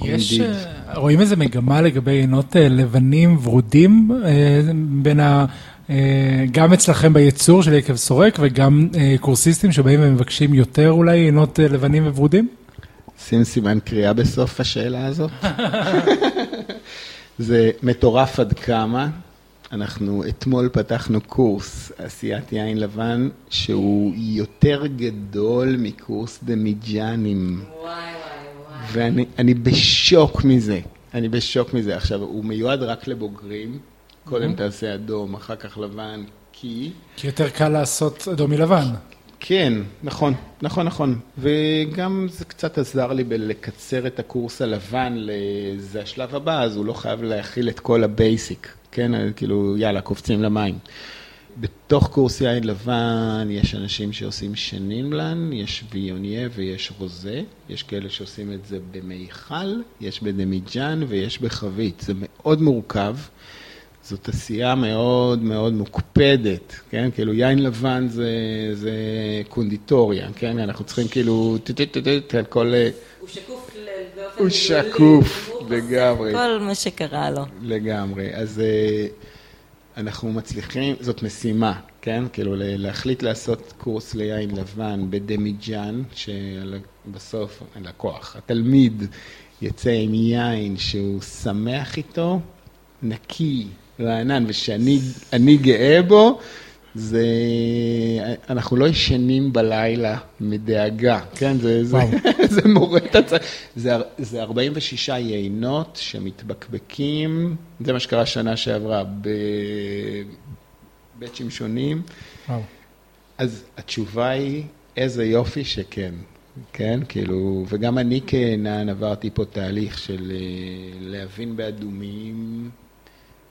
יש. אה, רואים איזה מגמה לגבי עינות אה, לבנים ורודים אה, בין ה... גם אצלכם בייצור של יקב סורק וגם קורסיסטים שבאים ומבקשים יותר אולי עינות לבנים וורודים? שים סימן קריאה בסוף השאלה הזאת. *laughs* זה מטורף עד כמה. אנחנו אתמול פתחנו קורס עשיית יין לבן שהוא יותר גדול מקורס דמיג'אנים. וואי וואי וואי. ואני אני בשוק מזה. אני בשוק מזה. עכשיו, הוא מיועד רק לבוגרים. קודם תעשה אדום, אחר כך לבן, כי... כי יותר קל לעשות אדום מלבן. כן, נכון, נכון, נכון. וגם זה קצת עזר לי בלקצר את הקורס הלבן, זה השלב הבא, אז הוא לא חייב להכיל את כל ה basic, כן? אז כאילו, יאללה, קופצים למים. בתוך קורס יין לבן יש אנשים שעושים שנין בלאן, יש ויונייה ויש רוזה, יש כאלה שעושים את זה במיכל, יש בדמיג'אן ויש בחבית. זה מאוד מורכב. זאת עשייה מאוד מאוד מוקפדת, כן? כאילו יין לבן זה, זה קונדיטוריה, כן? אנחנו צריכים כאילו כל... הוא שקוף הוא שקוף לגמרי. כל מה שקרה לו. לגמרי. אז אה, אנחנו מצליחים, זאת משימה, כן? כאילו להחליט לעשות קורס ליין לבן בדמיג'אן, שבסוף הלקוח, התלמיד, יצא עם יין שהוא שמח איתו, נקי, רענן, ושאני אני גאה בו, זה, אנחנו לא ישנים בלילה מדאגה, כן? זה, זה. *laughs* זה מורד את הצ... זה, זה 46 יינות שמתבקבקים, זה מה שקרה שנה שעברה בבית שמשונים. וואו. אז התשובה היא, איזה יופי שכן, כן? כאילו, וגם אני כנען עברתי פה תהליך של אה, להבין באדומים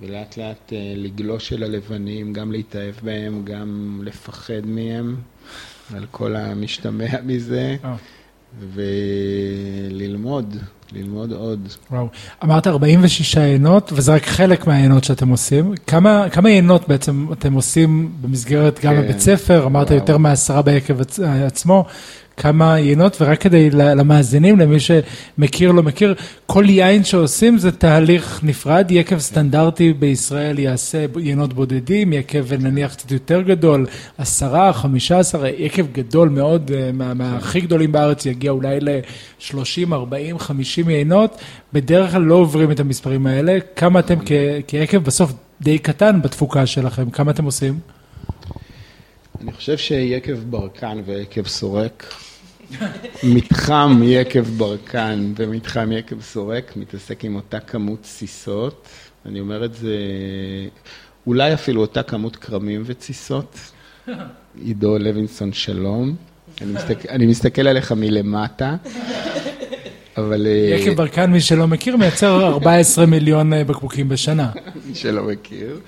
ולאט לאט אה, לגלוש אל הלבנים, גם להתאהב בהם, גם לפחד מהם, על כל המשתמע מזה, אה. וללמוד, ללמוד עוד. וואו. אמרת 46 יינות, וזה רק חלק מהיינות שאתם עושים. כמה, כמה יינות בעצם אתם עושים במסגרת גם כן. הבית ספר? אמרת וואו. יותר מעשרה ביקב עצ- עצמו. כמה יינות, ורק כדי למאזינים, למי שמכיר, לא מכיר, כל יין שעושים זה תהליך נפרד. יקב סטנדרטי בישראל יעשה יינות בודדים, יקב נניח קצת יותר גדול, עשרה, חמישה עשרה, יקב גדול מאוד, אה, מה- מהכי גדולים בארץ, יגיע אולי ל-30, 40, 50 יינות. בדרך כלל לא עוברים את המספרים האלה. כמה אתם כ- כיקב בסוף די קטן בתפוקה שלכם, כמה אתם עושים? אני חושב שיקב ברקן ויקב סורק, מתחם יקב ברקן ומתחם יקב סורק מתעסק עם אותה כמות תסיסות. אני אומר את זה, אולי אפילו אותה כמות כרמים ותסיסות. עידו לוינסון, שלום. אני מסתכל, אני מסתכל עליך מלמטה, אבל... אה, יקב ברקן, מי שלא מכיר, מייצר *laughs* 14 מיליון אה, בקבוקים בשנה. מי שלא מכיר.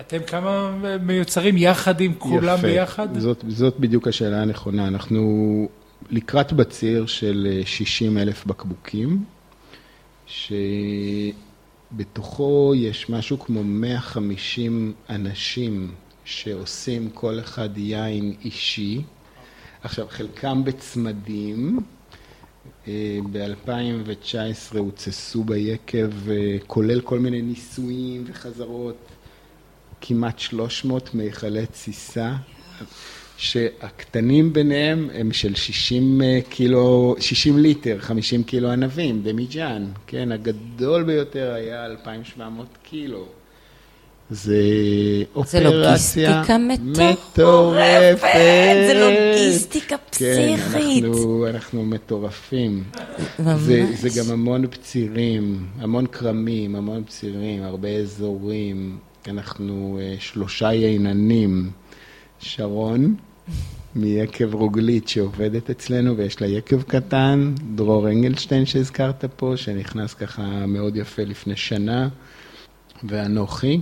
אתם כמה מיוצרים יחד עם כולם יפה. ביחד? זאת, זאת בדיוק השאלה הנכונה. אנחנו לקראת בציר של 60 אלף בקבוקים, שבתוכו יש משהו כמו 150 אנשים שעושים כל אחד יין אישי. עכשיו, חלקם בצמדים. ב-2019 הוצסו ביקב, אה, כולל כל מיני ניסויים וחזרות, כמעט 300 מיכלי תסיסה, שהקטנים ביניהם הם של 60 אה, קילו, 60 ליטר, 50 קילו ענבים, דמיג'אן, כן, הגדול ביותר היה 2,700 קילו. זה אופרציה מטורפת. זה לוגיסטיקה כן, פסיכית. אנחנו, אנחנו מטורפים. זה, זה גם המון פצירים, המון כרמים, המון פצירים, הרבה אזורים. אנחנו uh, שלושה ייננים. שרון, *laughs* מיקב רוגלית שעובדת אצלנו ויש לה יקב קטן, דרור אנגלשטיין שהזכרת פה, שנכנס ככה מאוד יפה לפני שנה, ואנוכי.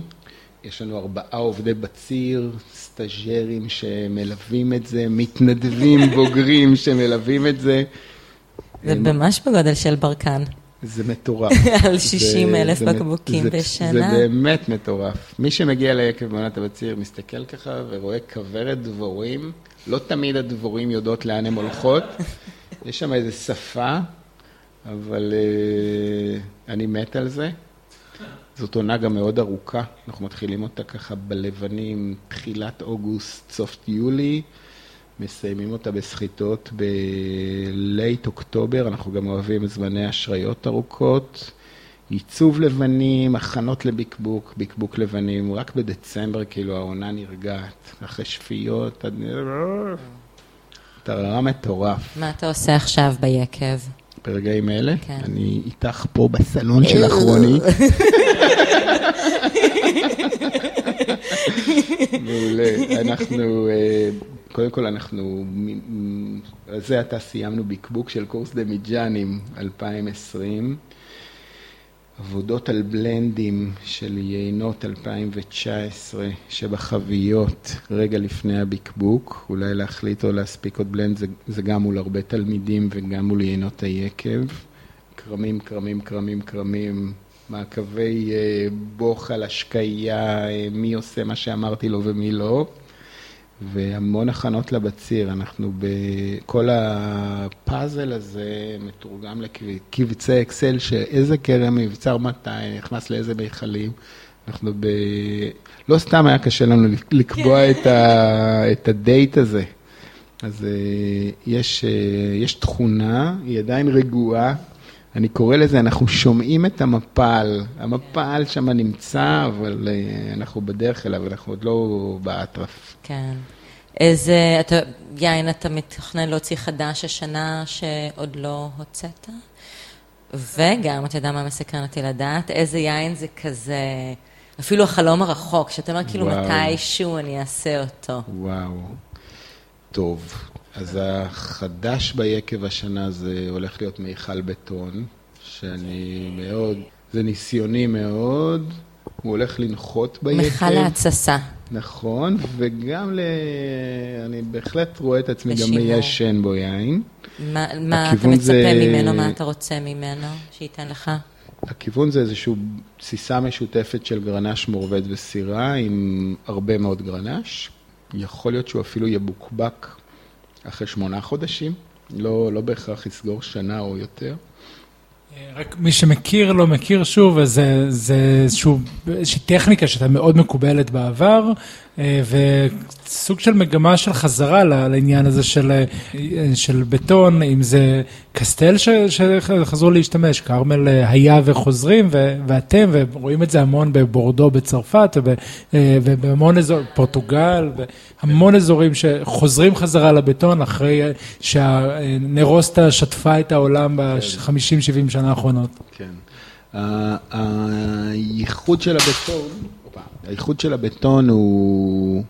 יש לנו ארבעה עובדי בציר, סטאג'רים שמלווים את זה, מתנדבים *laughs* בוגרים שמלווים את זה. זה ממש בגודל של ברקן. זה מטורף. *laughs* על 60 זה- אלף זה- בקבוקים זה- בשנה. זה באמת מטורף. מי שמגיע ליקב בעונת הבציר מסתכל ככה ורואה כוורת דבורים, לא תמיד הדבורים יודעות לאן הן הולכות, *laughs* יש שם איזו שפה, אבל uh, אני מת על זה. זאת עונה גם מאוד ארוכה, אנחנו מתחילים אותה ככה בלבנים, תחילת אוגוסט, סוף יולי, מסיימים אותה בסחיטות בלייט אוקטובר, אנחנו גם אוהבים זמני אשריות ארוכות, עיצוב לבנים, הכנות לבקבוק, בקבוק לבנים, רק בדצמבר כאילו העונה נרגעת, אחרי שפיות, עד... טררה מטורף. מה אתה עושה עכשיו ביקב? ברגעים אלה, כן. אני איתך פה בסלון של אחרוני. מעולה. אנחנו, אה, קודם כל אנחנו, זה עתה סיימנו בקבוק של קורס דמיג'אנים 2020. עבודות על בלנדים של יינות 2019 שבחביות רגע לפני הבקבוק, אולי להחליט או להספיק עוד בלנד, זה, זה גם מול הרבה תלמידים וגם מול יינות היקב. כרמים, כרמים, כרמים, כרמים, מעקבי אה, בוך על השקייה, אה, מי עושה מה שאמרתי לו ומי לא. והמון הכנות לבציר, אנחנו בכל הפאזל הזה מתורגם לקבצי אקסל שאיזה כרם מבצר מתי, נכנס לאיזה מיכלים. אנחנו ב... לא סתם היה קשה לנו לקבוע את, ה... את הדייט הזה. אז אה, יש, אה, יש תכונה, היא עדיין רגועה. אני קורא לזה, אנחנו שומעים את המפל. המפל שם נמצא, אבל אה, אנחנו בדרך אליו, אנחנו עוד לא באטרף. כן. איזה, אתה, יין אתה מתכנן להוציא חדש השנה שעוד לא הוצאת? וגם, אתה יודע מה מסקרן אותי לדעת? איזה יין זה כזה, אפילו החלום הרחוק, שאתה אומר כאילו. מתישהו אני אעשה אותו. וואו. טוב, אז החדש ביקב השנה זה הולך להיות מיכל בטון, שאני מאוד, זה ניסיוני מאוד, הוא הולך לנחות ביקב. מכל להתססה. נכון, וגם ל... אני בהחלט רואה את עצמי גם לשימור. מיישן בו יין. מה, מה אתה מצפה זה- ממנו, מה אתה רוצה ממנו, שייתן לך? הכיוון זה איזושהי תסיסה משותפת של גרנש מורבד וסירה עם הרבה מאוד גרנש. יכול להיות שהוא אפילו יבוקבק אחרי שמונה חודשים, לא, לא בהכרח יסגור שנה או יותר. רק מי שמכיר, לא מכיר שוב, אז זה, איזושהי טכניקה שהייתה מאוד מקובלת בעבר, אה, וסוג של מגמה של חזרה לעניין הזה של, אה, של בטון, אם זה קסטל ש- שחזרו להשתמש, כרמל אה, היה וחוזרים, ו- ואתם, ורואים את זה המון בבורדו בצרפת, וב- אה, ובהמון אזור, פורטוגל, והמון אזורים שחוזרים חזרה לבטון אחרי אה, שהנרוסטה שטפה את העולם ב-50-70 שנה האחרונות. כן. הייחוד של הבטון, הופה, הייחוד של הבטון הוא,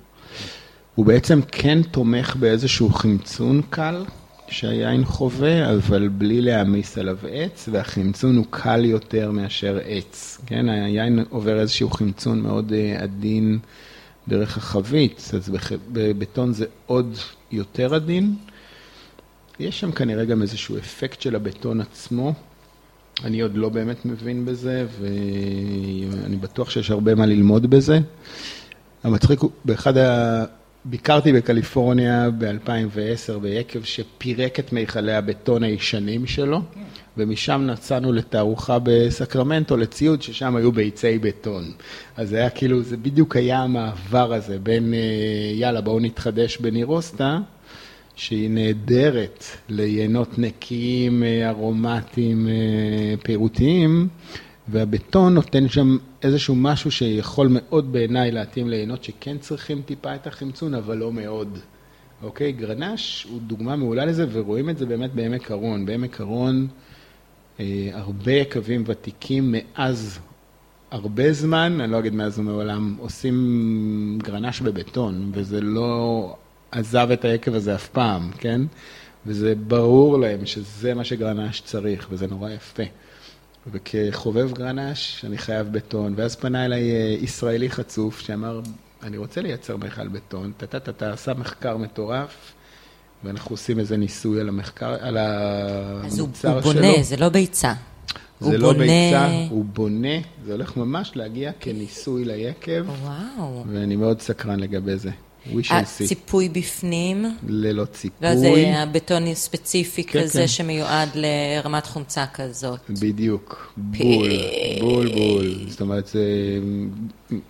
הוא בעצם כן תומך באיזשהו חמצון קל שהיין חווה, אבל בלי להעמיס עליו עץ, והחמצון הוא קל יותר מאשר עץ. כן, היין עובר איזשהו חמצון מאוד אה, עדין דרך החבית, אז בבטון זה עוד יותר עדין. יש שם כנראה גם איזשהו אפקט של הבטון עצמו. אני עוד לא באמת מבין בזה, ואני בטוח שיש הרבה מה ללמוד בזה. המצחיק הוא, באחד ה... ביקרתי בקליפורניה ב-2010 ביקב שפירק את מיכלי הבטון הישנים שלו, ומשם נסענו לתערוכה בסקרמנטו לציוד ששם היו ביצי בטון. אז זה היה כאילו, זה בדיוק היה המעבר הזה בין אה, יאללה בואו נתחדש בנירוסטה, שהיא נהדרת ליינות נקיים, אה, ארומטיים, אה, פירותיים, והבטון נותן שם איזשהו משהו שיכול מאוד בעיניי להתאים ליינות שכן צריכים טיפה את החמצון, אבל לא מאוד. אוקיי, גרנש הוא דוגמה מעולה לזה, ורואים את זה באמת בעמק הרון. בעמק הרון אה, הרבה יקבים ותיקים מאז הרבה זמן, אני לא אגיד מאז ומעולם, עושים גרנש בבטון, וזה לא עזב את היקב הזה אף פעם, כן? וזה ברור להם שזה מה שגרנש צריך, וזה נורא יפה. וכחובב גרנש, אני חייב בטון, ואז פנה אליי אה, ישראלי חצוף שאמר, אני רוצה לייצר מיכל בטון, טה-טה-טה, עשה מחקר מטורף, ואנחנו עושים איזה ניסוי על המחקר, על אז הוא, המוצר הוא שלו. בונה, זה לא ביצה. הוא זה לא בונה- ביצה, הוא בונה, זה הולך ממש להגיע כניסוי ליקב, וואו. ואני מאוד סקרן לגבי זה. הציפוי בפנים, ללא ציפוי. לא זה הבטון ספציפי כן, כזה כן. שמיועד לרמת חומצה כזאת. בדיוק, בול, בול, בול. זאת אומרת, זה,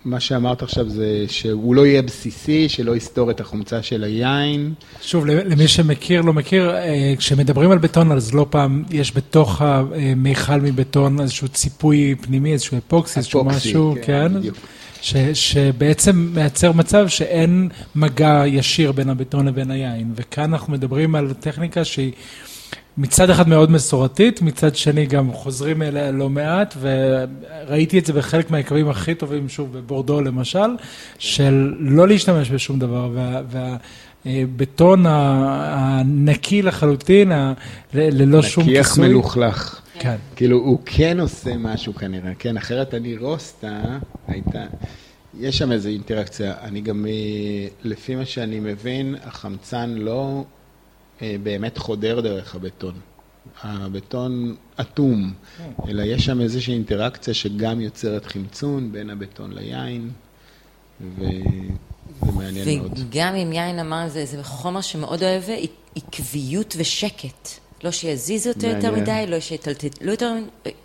מה שאמרת עכשיו זה שהוא לא יהיה בסיסי, שלא יסתור את החומצה של היין. שוב, למי שמכיר, לא מכיר, אה, כשמדברים על בטון, אז לא פעם יש בתוך המיכל מבטון איזשהו ציפוי פנימי, איזשהו אפוקסי, איזשהו משהו, כן, כן? בדיוק. ש, שבעצם מייצר מצב שאין מגע ישיר בין הבטון לבין היין. וכאן אנחנו מדברים על טכניקה שהיא מצד אחד מאוד מסורתית, מצד שני גם חוזרים אליה לא מעט, וראיתי את זה בחלק מהיקבים הכי טובים, שוב, בבורדו למשל, של לא להשתמש בשום דבר, וה... וה בטון הנקי לחלוטין, ללא שום כיסוי. נקיח מלוכלך. כן. כאילו, הוא כן עושה משהו כנראה, כן, אחרת אני רוסטה, הייתה, יש שם איזו אינטראקציה. אני גם, אה, לפי מה שאני מבין, החמצן לא אה, באמת חודר דרך הבטון. הבטון אטום, אלא יש שם איזושהי אינטראקציה שגם יוצרת חמצון בין הבטון ליין, וזה מעניין מאוד. וגם אם יין אמר, זה, זה חומר שמאוד אוהב עקביות ושקט. לא שיזיז אותו יותר. מדי, לא שיטלטלו יותר,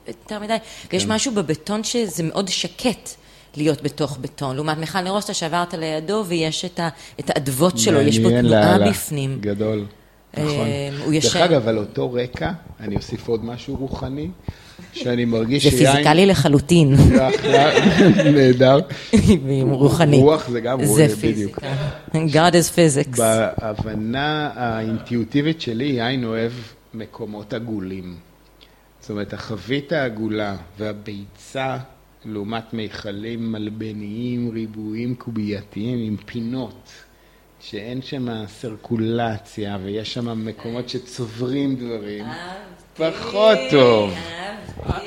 יותר מדי. כן. משהו בבטון שזה מאוד שקט להיות בתוך בטון. לעומת מיכל נירוסטה שעברת לידו ויש את, ה, את האדוות שלו, יש מעניין תנועה לאללה. בפנים. גדול, נכון. אה, הוא יושב- דרך אגב, על אותו רקע, אני אוסיף עוד משהו רוחני, שאני מרגיש זה שיין... פיזיקלי לחלוטין, זה *laughs* נהדר. רוחני. רוח זה גם רוח, זה בדיוק. God is physics. בהבנה האינטואיטיבית שלי, יין אוהב מקומות עגולים. זאת אומרת, החבית העגולה והביצה, לעומת מיכלים מלבניים, ריבועיים, קובייתיים, עם פינות, שאין שם סרקולציה ויש שם מקומות שצוברים דברים, פחות טוב.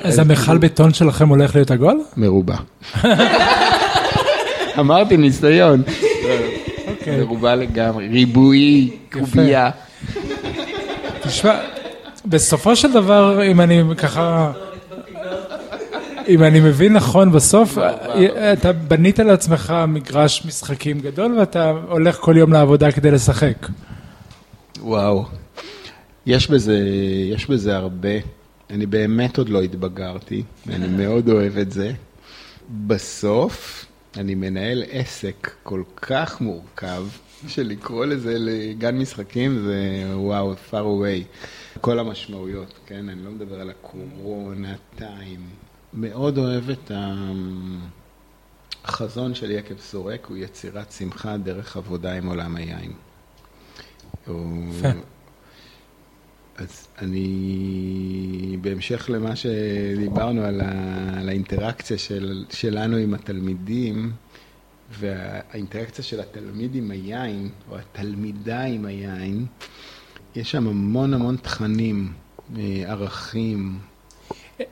אז המכל בטון שלכם הולך להיות עגול? מרובע. *laughs* אמרתי ניסיון. אוקיי. מרובע לגמרי, ריבועי, קובייה. תשמע, בסופו של דבר, אם אני ככה... אם אני מבין נכון, בסוף אתה בנית לעצמך מגרש משחקים גדול ואתה הולך כל יום לעבודה כדי לשחק. וואו. יש בזה, יש בזה הרבה. אני באמת עוד לא התבגרתי, ואני מאוד אוהב את זה. בסוף, אני מנהל עסק כל כך מורכב, שלקרוא לזה לגן משחקים זה וואו, far away. כל המשמעויות, כן? אני לא מדבר על הקורונה, טיים. מאוד אוהב את החזון של יקב סורק, הוא יצירת שמחה דרך עבודה עם עולם היין. יפה. אז אני, בהמשך למה שדיברנו על, ה, על האינטראקציה של, שלנו עם התלמידים, והאינטראקציה של התלמיד עם היין, או התלמידה עם היין, יש שם המון המון תכנים, אה, ערכים.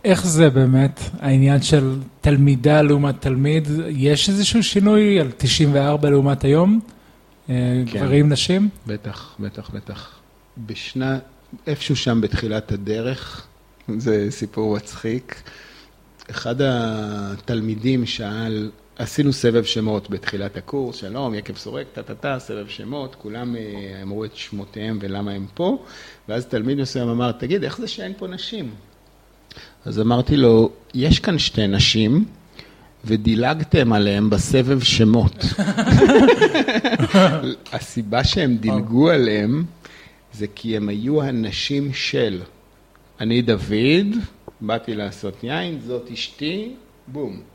איך זה באמת, העניין של תלמידה לעומת תלמיד? יש איזשהו שינוי על 94 לעומת היום? אה, כן. גברים, נשים? בטח, בטח, בטח. בשנה, איפשהו שם בתחילת הדרך, זה סיפור מצחיק. אחד התלמידים שאל, עשינו סבב שמות בתחילת הקורס, שלום, יקב סורק, טה-טה-טה, סבב שמות, כולם אה, אמרו את שמותיהם ולמה הם פה, ואז תלמיד מסוים אמר, תגיד, איך זה שאין פה נשים? אז אמרתי לו, יש כאן שתי נשים, ודילגתם עליהם בסבב שמות. *laughs* הסיבה שהם דילגו עליהם, זה כי הם היו הנשים של. אני דוד, באתי לעשות יין, זאת אשתי, בום.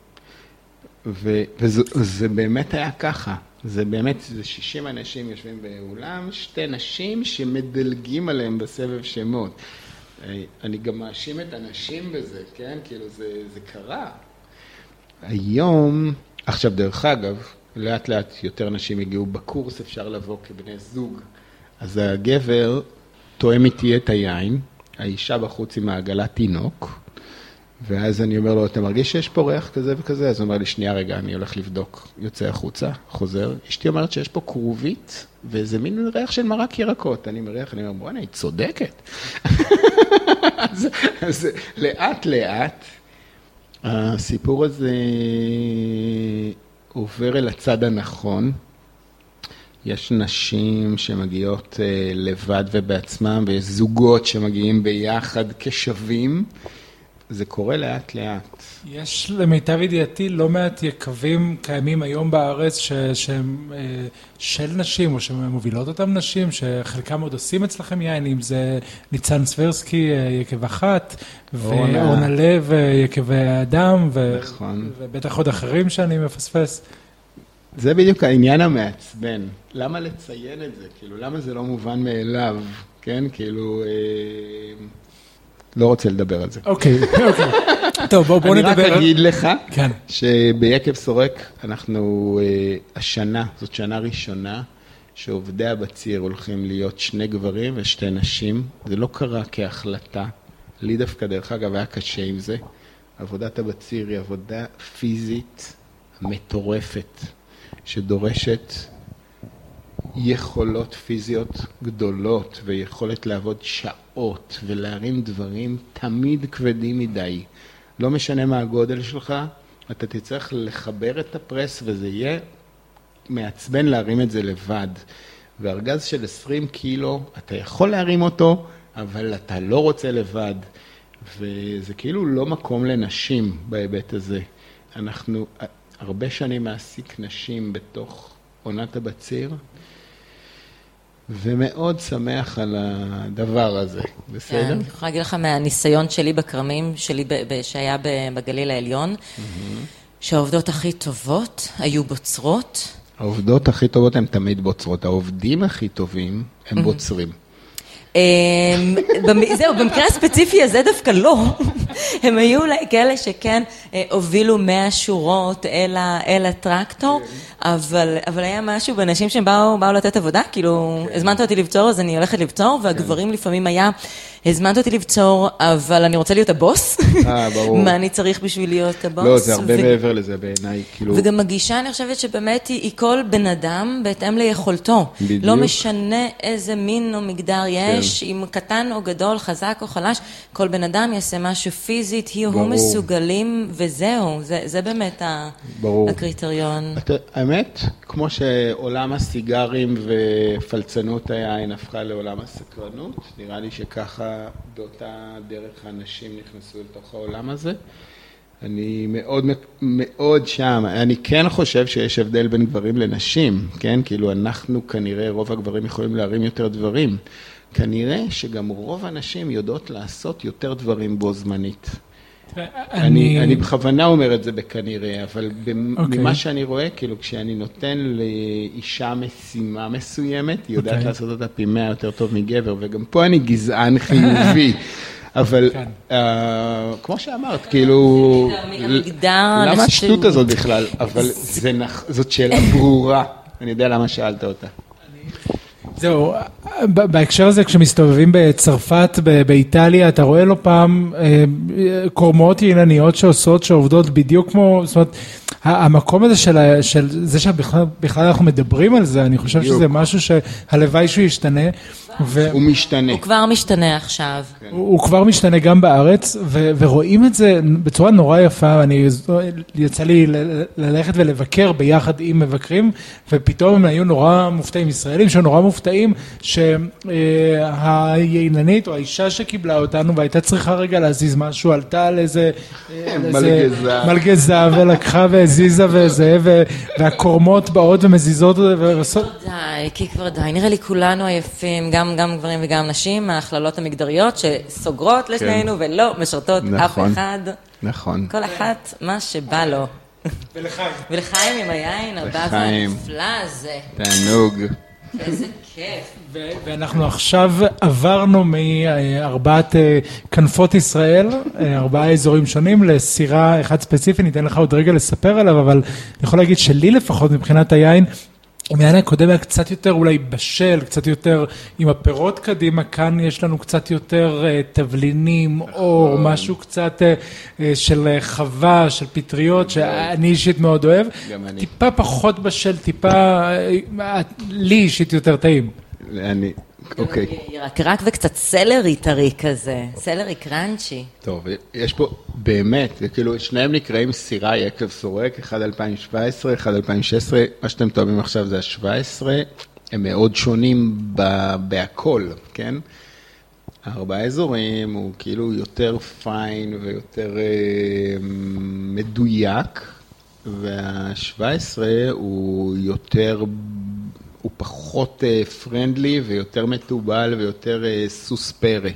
ו- וזה זה באמת היה ככה. זה באמת, זה 60 אנשים יושבים באולם, שתי נשים שמדלגים עליהם בסבב שמות. אה, אני גם מאשים את הנשים בזה, כן? כאילו, זה, זה קרה. היום, עכשיו, דרך אגב, לאט לאט יותר נשים הגיעו בקורס, אפשר לבוא כבני זוג. אז הגבר תואם איתי את היין, האישה בחוץ עם העגלת תינוק, ואז אני אומר לו, אתה מרגיש שיש פה ריח כזה וכזה? אז הוא אומר לי, שנייה רגע, אני הולך לבדוק. יוצא החוצה, חוזר. אשתי אומרת שיש פה כרובית, ואיזה מין ריח של מרק ירקות. אני מריח, אני אומר, בואנה, היא צודקת. *laughs* אז, אז לאט לאט, הסיפור הזה עובר אל הצד הנכון. יש נשים שמגיעות אה, לבד ובעצמם, ויש זוגות שמגיעים ביחד כשווים. זה קורה לאט לאט. יש למיטב ידיעתי לא מעט יקבים קיימים היום בארץ ש, שהם אה, של נשים או שמובילות אותם נשים, שחלקם עוד עושים אצלכם יין, אם זה ניצן סברסקי, אה, יקב אחת, אורנה. ואורנה לב, אה, יקבי האדם, ו, נכון. ובטח עוד אחרים שאני מפספס. זה בדיוק העניין המעצבן. למה לציין את זה? כאילו, למה זה לא מובן מאליו? כן, כאילו, אה, לא רוצה לדבר על זה. אוקיי, אוקיי. טוב, בואו בוא אני נדבר. רק אגיד לך, כן. שביקב סורק, אנחנו אה, השנה, זאת שנה ראשונה, שעובדי הבציר הולכים להיות שני גברים ושתי נשים. זה לא קרה כהחלטה. לי דווקא, דרך אגב, היה קשה עם זה. עבודת הבציר היא עבודה פיזית מטורפת, שדורשת יכולות פיזיות גדולות ויכולת לעבוד שעות ולהרים דברים תמיד כבדים מדי. לא משנה מה הגודל שלך, אתה תצטרך לחבר את הפרס וזה יהיה מעצבן להרים את זה לבד. וארגז של 20 קילו, אתה יכול להרים אותו, אבל אתה לא רוצה לבד. וזה כאילו לא מקום לנשים בהיבט הזה. אנחנו הרבה שנים מעסיק נשים בתוך עונת הבציר, ומאוד שמח על הדבר הזה, בסדר? אני יכולה להגיד לך מהניסיון שלי בכרמים, שלי ב- ב- שהיה בגליל העליון, שהעובדות הכי טובות היו בוצרות. העובדות הכי טובות הן תמיד בוצרות, העובדים הכי טובים הם בוצרים. אמ, זהו, במקרה הספציפי הזה דווקא לא. הם היו אולי כאלה שכן אה, הובילו 100 שורות אל הטרקטור, אבל אבל היה משהו באנשים שהם באו באו לתת עבודה, כאילו, הזמנת אותי לבצור אז אני הולכת לבצור, והגברים לפעמים היה הזמנת אותי לבצור, אבל אני רוצה להיות הבוס. אה, ברור. *laughs* מה אני צריך בשביל להיות הבוס? לא, זה הרבה ו- מעבר לזה בעיניי, כאילו... וגם הגישה, אני חושבת שבאמת היא, היא כל בן אדם בהתאם ליכולתו. בדיוק. לא משנה איזה מין או מגדר יש, אם קטן או גדול, חזק או חלש, כל בן אדם יעשה משהו פיזית, היא או הוא. מסוגלים, וזהו, זה, זה באמת ה- ברור. הקריטריון. אתה- האמת, כמו שעולם הסיגרים ופלצנות היין הפכה לעולם הסקרנות, נראה לי שככה באותה דרך האנשים נכנסו לתוך העולם הזה. אני מאוד מאוד שם, אני כן חושב שיש הבדל בין גברים לנשים, כן? כאילו אנחנו כנראה, רוב הגברים יכולים להרים יותר דברים. כנראה שגם רוב הנשים יודעות לעשות יותר דברים בו זמנית. אני, אני בכוונה אומר את זה בכנראה, אבל אוקיי. ממה שאני רואה, כאילו כשאני נותן לאישה משימה מסוימת, היא יודעת אוקיי. לעשות אותה פי מאה יותר טוב מגבר, וגם פה אני גזען *laughs* חיובי. אבל כן. אה, כמו שאמרת, כאילו, למה השטות הזאת בכלל? אבל זאת שאלה *laughs* ברורה, אני יודע למה שאלת אותה. זהו, בהקשר הזה כשמסתובבים בצרפת, באיטליה, אתה רואה לא פעם אה, קורמות יינניות שעושות, שעובדות בדיוק כמו, זאת אומרת, המקום הזה של, ה- של זה שבכלל בכלל אנחנו מדברים על זה, אני חושב בדיוק. שזה משהו שהלוואי שהוא ישתנה. ו- הוא משתנה. הוא כבר משתנה עכשיו. הוא הוא כבר משתנה גם בארץ, ו- ורואים את זה בצורה נורא יפה, אני, יצא לי ל- ללכת ולבקר ביחד עם מבקרים, ופתאום הם היו נורא מופתעים, ישראלים שהיו נורא מופתעים, שהייננית או האישה שקיבלה אותנו והייתה צריכה רגע להזיז משהו, עלתה על איזה... איזה מלגזה. מלגזה, ולקחה והזיזה וזה, ו- והקורמות באות ומזיזות ועושות... די, כי כבר די, נראה לי כולנו עייפים, גם, גם גברים וגם נשים, מההכללות המגדריות שסוגרות לשנינו ולא משרתות אף נכון. אחד. נכון. כל אחת מה שבא לו. ולחיים. *laughs* ולחיים עם היין הבא. והנפלא הזה. תענוג. איזה כיף. ואנחנו עכשיו עברנו מארבעת אה, כנפות ישראל, אה, ארבעה אזורים שונים, לסירה אחד ספציפי, ניתן לך עוד רגע לספר עליו, אבל אני יכול להגיד שלי לפחות מבחינת היין, אם היין הקודם היה קצת יותר אולי בשל, קצת יותר עם הפירות קדימה, כאן יש לנו קצת יותר אה, תבלינים, אור, משהו קצת אה, אה, של אה, חווה, של פטריות, שאני אישית מאוד אוהב. גם אני. טיפה פחות בשל, טיפה, אה, לי אישית יותר טעים. אני, אוקיי. ירקרק וקצת סלרי טרי כזה, סלרי קראנצ'י. טוב, יש פה באמת, זה כאילו, שניהם נקראים סירה יקב סורק, אחד 2017, אחד 2016, מה שאתם טועמים עכשיו זה ה-17, הם מאוד שונים ב- בהכל, כן? הארבעה אזורים הוא כאילו יותר פיין ויותר אה, מדויק, וה-17 הוא יותר, הוא פחות פרנדלי ויותר מתובל ויותר אה, סוס פרא.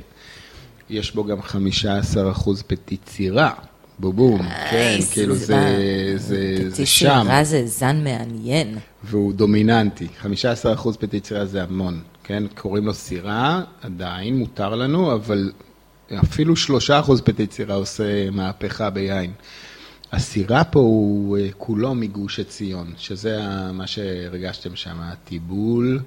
יש בו גם 15 אחוז פטיט צירה, בובום, כן, כאילו זה שם, סירה זה זן מעניין. והוא דומיננטי, 15 אחוז פטיט צירה זה המון, כן, קוראים לו סירה, עדיין מותר לנו, אבל אפילו 3 אחוז פטיט צירה עושה מהפכה ביין. הסירה פה הוא אה, כולו מגוש עציון, שזה מה שהרגשתם שם, הטיבול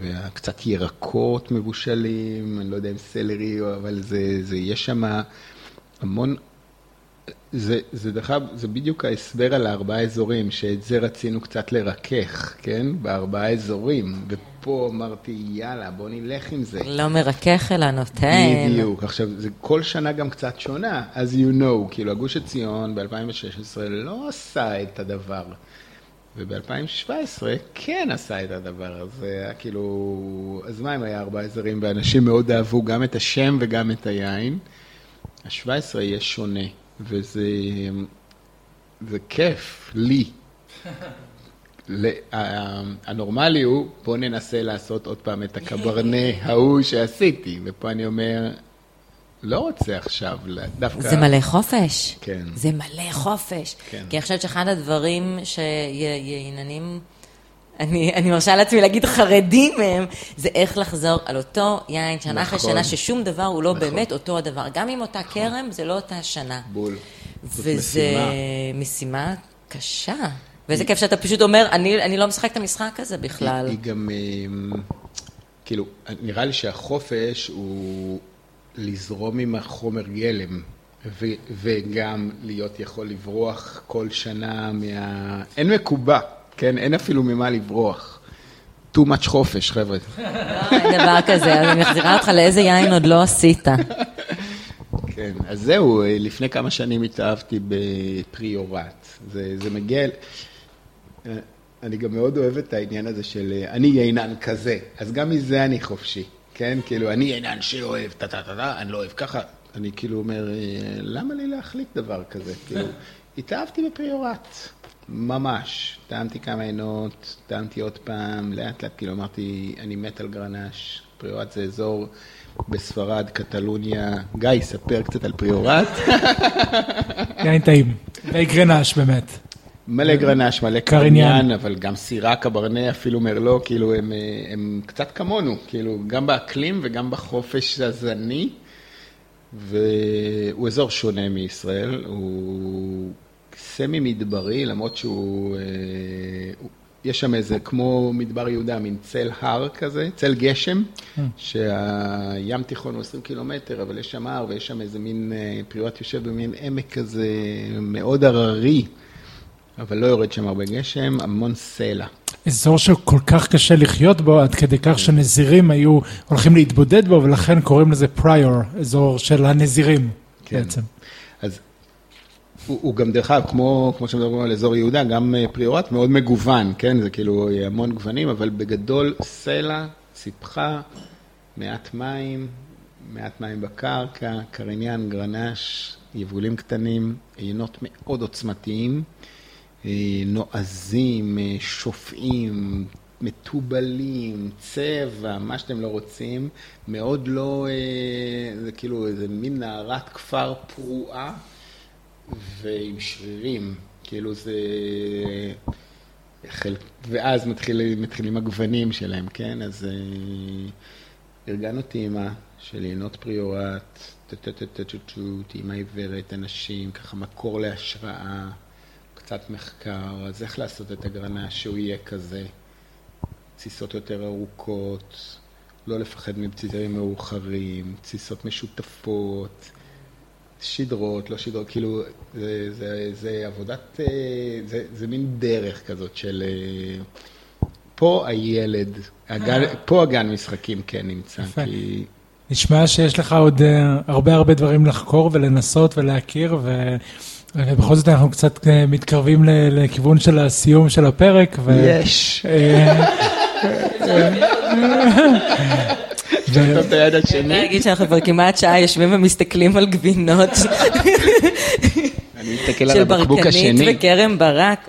וקצת ירקות מבושלים, אני לא יודע אם סלרי, אבל זה, זה יש שם המון, זה, זה דרך אגב, זה בדיוק ההסבר על הארבעה אזורים, שאת זה רצינו קצת לרכך, כן? בארבעה אזורים, ופה אמרתי, יאללה, בוא נלך עם זה. לא מרכך אלא נותן. בדיוק. עכשיו, זה כל שנה גם קצת שונה, as you know, כאילו, הגוש עציון ב-2016 לא עשה את הדבר. וב-2017 כן עשה את הדבר הזה, היה כאילו, אז מה אם היה ארבעה אזורים, ואנשים מאוד אהבו גם את השם וגם את היין. ה-17 יהיה שונה, וזה זה כיף, לי. *laughs* הנורמלי הוא, בוא ננסה לעשות עוד פעם את הקברנה ההוא שעשיתי, ופה אני אומר, לא רוצה עכשיו, דווקא... זה מלא חופש. כן. זה מלא חופש. כן. כי אני חושבת שאחד הדברים שייננים, אני, אני מרשה לעצמי להגיד חרדים מהם, זה איך לחזור על אותו יין שנה אחרי נכון. שנה, ששום דבר הוא לא נכון. באמת אותו הדבר. גם עם אותה כרם, זה לא אותה שנה. בול. וזה משימה. משימה קשה. ואיזה כיף שאתה פשוט אומר, אני, אני לא משחק את המשחק הזה בכלל. היא, היא גם, אמ, כאילו, נראה לי שהחופש הוא לזרום עם החומר גלם, ו, וגם להיות יכול לברוח כל שנה מה... אין מקובע, כן? אין אפילו ממה לברוח. too much חופש, חבר'ה. לא, אין דבר כזה, אז אני מחזירה אותך לאיזה יין עוד לא עשית. כן, אז זהו, לפני כמה שנים התאהבתי בפריורט. זה, זה מגיע... אני גם מאוד אוהב את העניין הזה של אני יינן כזה, אז גם מזה אני חופשי, כן? כאילו, אני יינן שאוהב, טה-טה-טה, אני לא אוהב ככה. אני כאילו אומר, למה לי להחליט דבר כזה? כאילו, התאהבתי בפריורט, ממש. טעמתי כמה עינות, טעמתי עוד פעם, לאט לאט, כאילו אמרתי, אני מת על גרנש. פריורט זה אזור בספרד, קטלוניה. גיא, ספר קצת על פריורט. יין טעים, וגרנש באמת. מלא גרנש, מלא קריניאן, אבל גם סירה, קברנה, אפילו מרלו, כאילו הם, הם קצת כמונו, כאילו גם באקלים וגם בחופש הזני, והוא אזור שונה מישראל, הוא סמי מדברי, למרות שהוא, יש שם איזה, כמו מדבר יהודה, מין צל הר כזה, צל גשם, שהים תיכון הוא 20 קילומטר, אבל יש שם הר ויש שם איזה מין, פריואט יושב במין עמק כזה מאוד הררי. אבל לא יורד שם הרבה גשם, המון סלע. אזור שכל כך קשה לחיות בו, עד כדי כך שנזירים היו הולכים להתבודד בו, ולכן קוראים לזה פריור, אזור של הנזירים כן. בעצם. הוא, הוא גם דרך אגב, כמו, כמו שמדברים על אזור יהודה, גם פריורט מאוד מגוון, כן? זה כאילו המון גוונים, אבל בגדול סלע, ציפחה, מעט מים, מעט מים בקרקע, קריניאן, גרנש, יבולים קטנים, עיינות מאוד עוצמתיים. נועזים, שופעים, מתובלים, צבע, מה שאתם לא רוצים, מאוד לא, זה כאילו איזה מין נערת כפר פרועה ועם שרירים, כאילו זה... ואז מתחילים, מתחילים הגוונים שלהם, כן? אז ארגנו טעימה של יינות פריורט, טעימה עיוורת, אנשים, ככה מקור להשראה. קצת מחקר, אז איך לעשות את הגרנה שהוא יהיה כזה, תסיסות יותר ארוכות, לא לפחד מבצירים מאוחרים, תסיסות משותפות, שדרות, לא שדרות, כאילו, זה, זה, זה עבודת, אה, זה, זה מין דרך כזאת של... אה, פה הילד, הגן, פה הגן משחקים כן נמצא, יפה. כי... נשמע שיש לך עוד אה, הרבה הרבה דברים לחקור ולנסות ולהכיר, ו... ובכל זאת אנחנו קצת אה, מתקרבים לכיוון של הסיום של הפרק. יש. *laughs* *laughs* טוב את היד השני. אני אגיד שאנחנו כבר כמעט שעה יושבים ומסתכלים על גבינות. אני מסתכל על הבקבוק השני. של ברקנית וכרם ברק.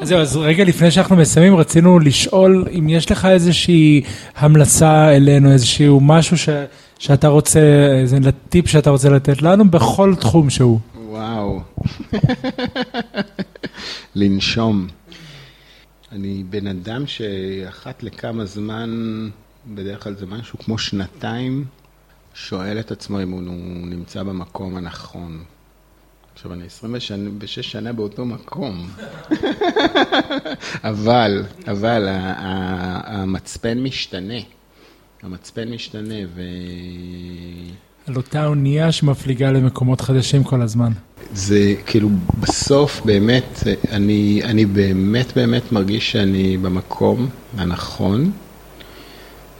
אז זהו, אז רגע לפני שאנחנו מסיימים, רצינו לשאול אם יש לך איזושהי המלצה אלינו, איזשהו משהו שאתה רוצה, איזה טיפ שאתה רוצה לתת לנו בכל תחום שהוא. וואו. לנשום. אני בן אדם שאחת לכמה זמן, בדרך כלל זה משהו כמו שנתיים, שואל את עצמו אם הוא נמצא במקום הנכון. עכשיו, אני 26 שנה באותו מקום, *laughs* אבל, אבל המצפן משתנה. המצפן משתנה, ו... על אותה אונייה שמפליגה למקומות חדשים כל הזמן. זה כאילו, בסוף באמת, אני, אני באמת באמת מרגיש שאני במקום הנכון,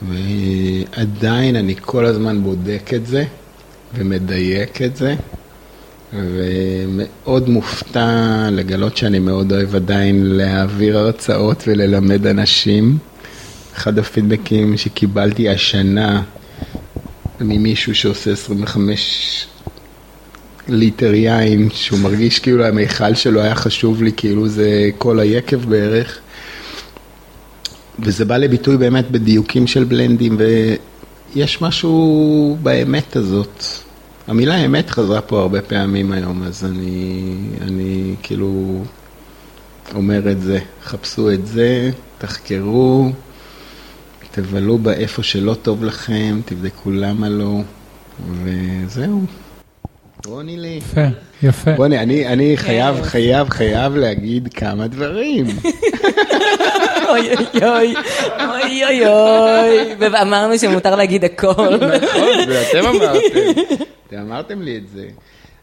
ועדיין אני כל הזמן בודק את זה ומדייק את זה, ומאוד מופתע לגלות שאני מאוד אוהב עדיין להעביר הרצאות וללמד אנשים. אחד הפידבקים שקיבלתי השנה ממישהו שעושה 25 ליטר יין, שהוא מרגיש כאילו המיכל שלו היה חשוב לי, כאילו זה כל היקב בערך. וזה בא לביטוי באמת בדיוקים של בלנדים, ויש משהו באמת הזאת. המילה אמת חזרה פה הרבה פעמים היום, אז אני, אני כאילו אומר את זה. חפשו את זה, תחקרו, תבלו באיפה שלא טוב לכם, תבדקו למה לא, וזהו. רוני לי. יפה, יפה. רוני, אני, אני חייב, כן. חייב, חייב להגיד כמה דברים. *laughs* אוי אוי אוי, אוי אוי אוי, ואמרנו שמותר להגיד הכל. נכון, זה אתם *laughs* אמרתם. אתם אמרתם לי את זה.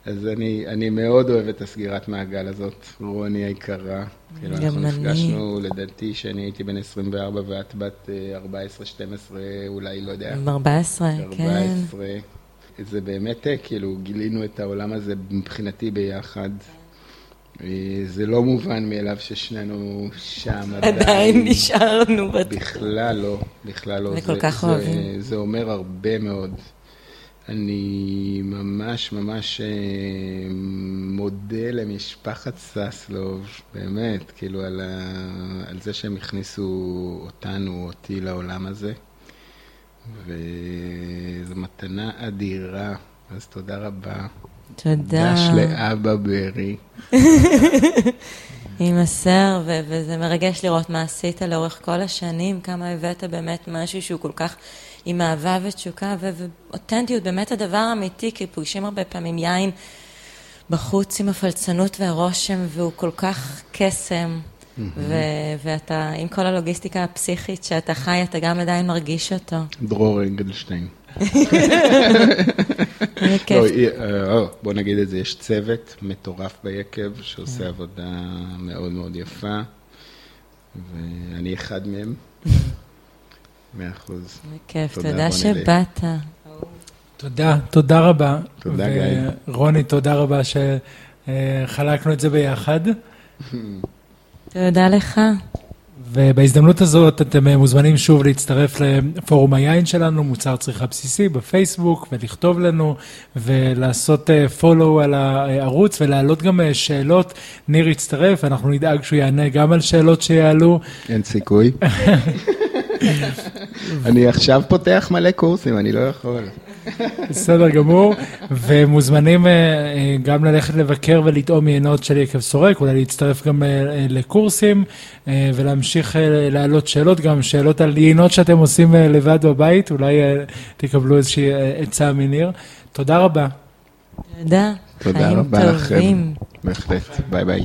אז אני, אני מאוד אוהב את הסגירת מעגל הזאת, רוני היקרה. כאילו, גם אנחנו אני. נפגשנו, לדעתי, שאני הייתי בן 24 ואת בת אה, 14-12, אולי, לא יודע. 14, כן. 14. זה באמת, אה, כאילו, גילינו את העולם הזה מבחינתי ביחד. אה, זה לא מובן מאליו ששנינו שם *laughs* עדיין. עדיין נשארנו. בכלל לא, בכלל לא. וכל זה- כך זה- אוהבים. זה אומר הרבה מאוד. אני ממש ממש אה, מודה למשפחת ססלוב, באמת, כאילו על, ה... על זה שהם הכניסו אותנו, אותי לעולם הזה. וזו מתנה אדירה, אז תודה רבה. תודה. דש לאבא ברי. *laughs* יימסר, ו- וזה מרגש לראות מה עשית לאורך כל השנים, כמה הבאת באמת משהו שהוא כל כך עם אהבה ותשוקה ו- ואותנטיות, באמת הדבר האמיתי, כי פוגשים הרבה פעמים יין בחוץ עם הפלצנות והרושם, והוא כל כך קסם, ו- ואתה, עם כל הלוגיסטיקה הפסיכית שאתה חי, אתה גם עדיין מרגיש אותו. דרור אנגלשטיין. *laughs* כיף. לא, אי- אה, אה, בוא נגיד את זה, יש צוות מטורף ביקב שעושה עבודה מאוד מאוד יפה, ואני אחד מהם. *laughs* מאה אחוז. כיף, תודה. שבאת. תודה, תודה רבה. תודה, גיא. רוני, תודה רבה שחלקנו את זה ביחד. *laughs* תודה לך. ובהזדמנות הזאת אתם אה, מוזמנים שוב להצטרף לפורום היין שלנו, מוצר צריכה בסיסי, בפייסבוק, ולכתוב לנו, ולעשות follow על הערוץ, ולהעלות גם אה, שאלות. ניר יצטרף, אנחנו נדאג שהוא יענה גם על שאלות שיעלו. אין סיכוי. *laughs* אני עכשיו פותח מלא קורסים, אני לא יכול. בסדר גמור, ומוזמנים אה, אה, גם ללכת לבקר ולטעום יינות של יקב סורק, אולי להצטרף גם אה, לקורסים ולהמשיך להעלות שאלות, גם שאלות על יינות שאתם עושים לבד בבית, אולי תקבלו איזושהי עצה מניר. תודה רבה. תודה. תודה רבה לכם. בהחלט. ביי ביי.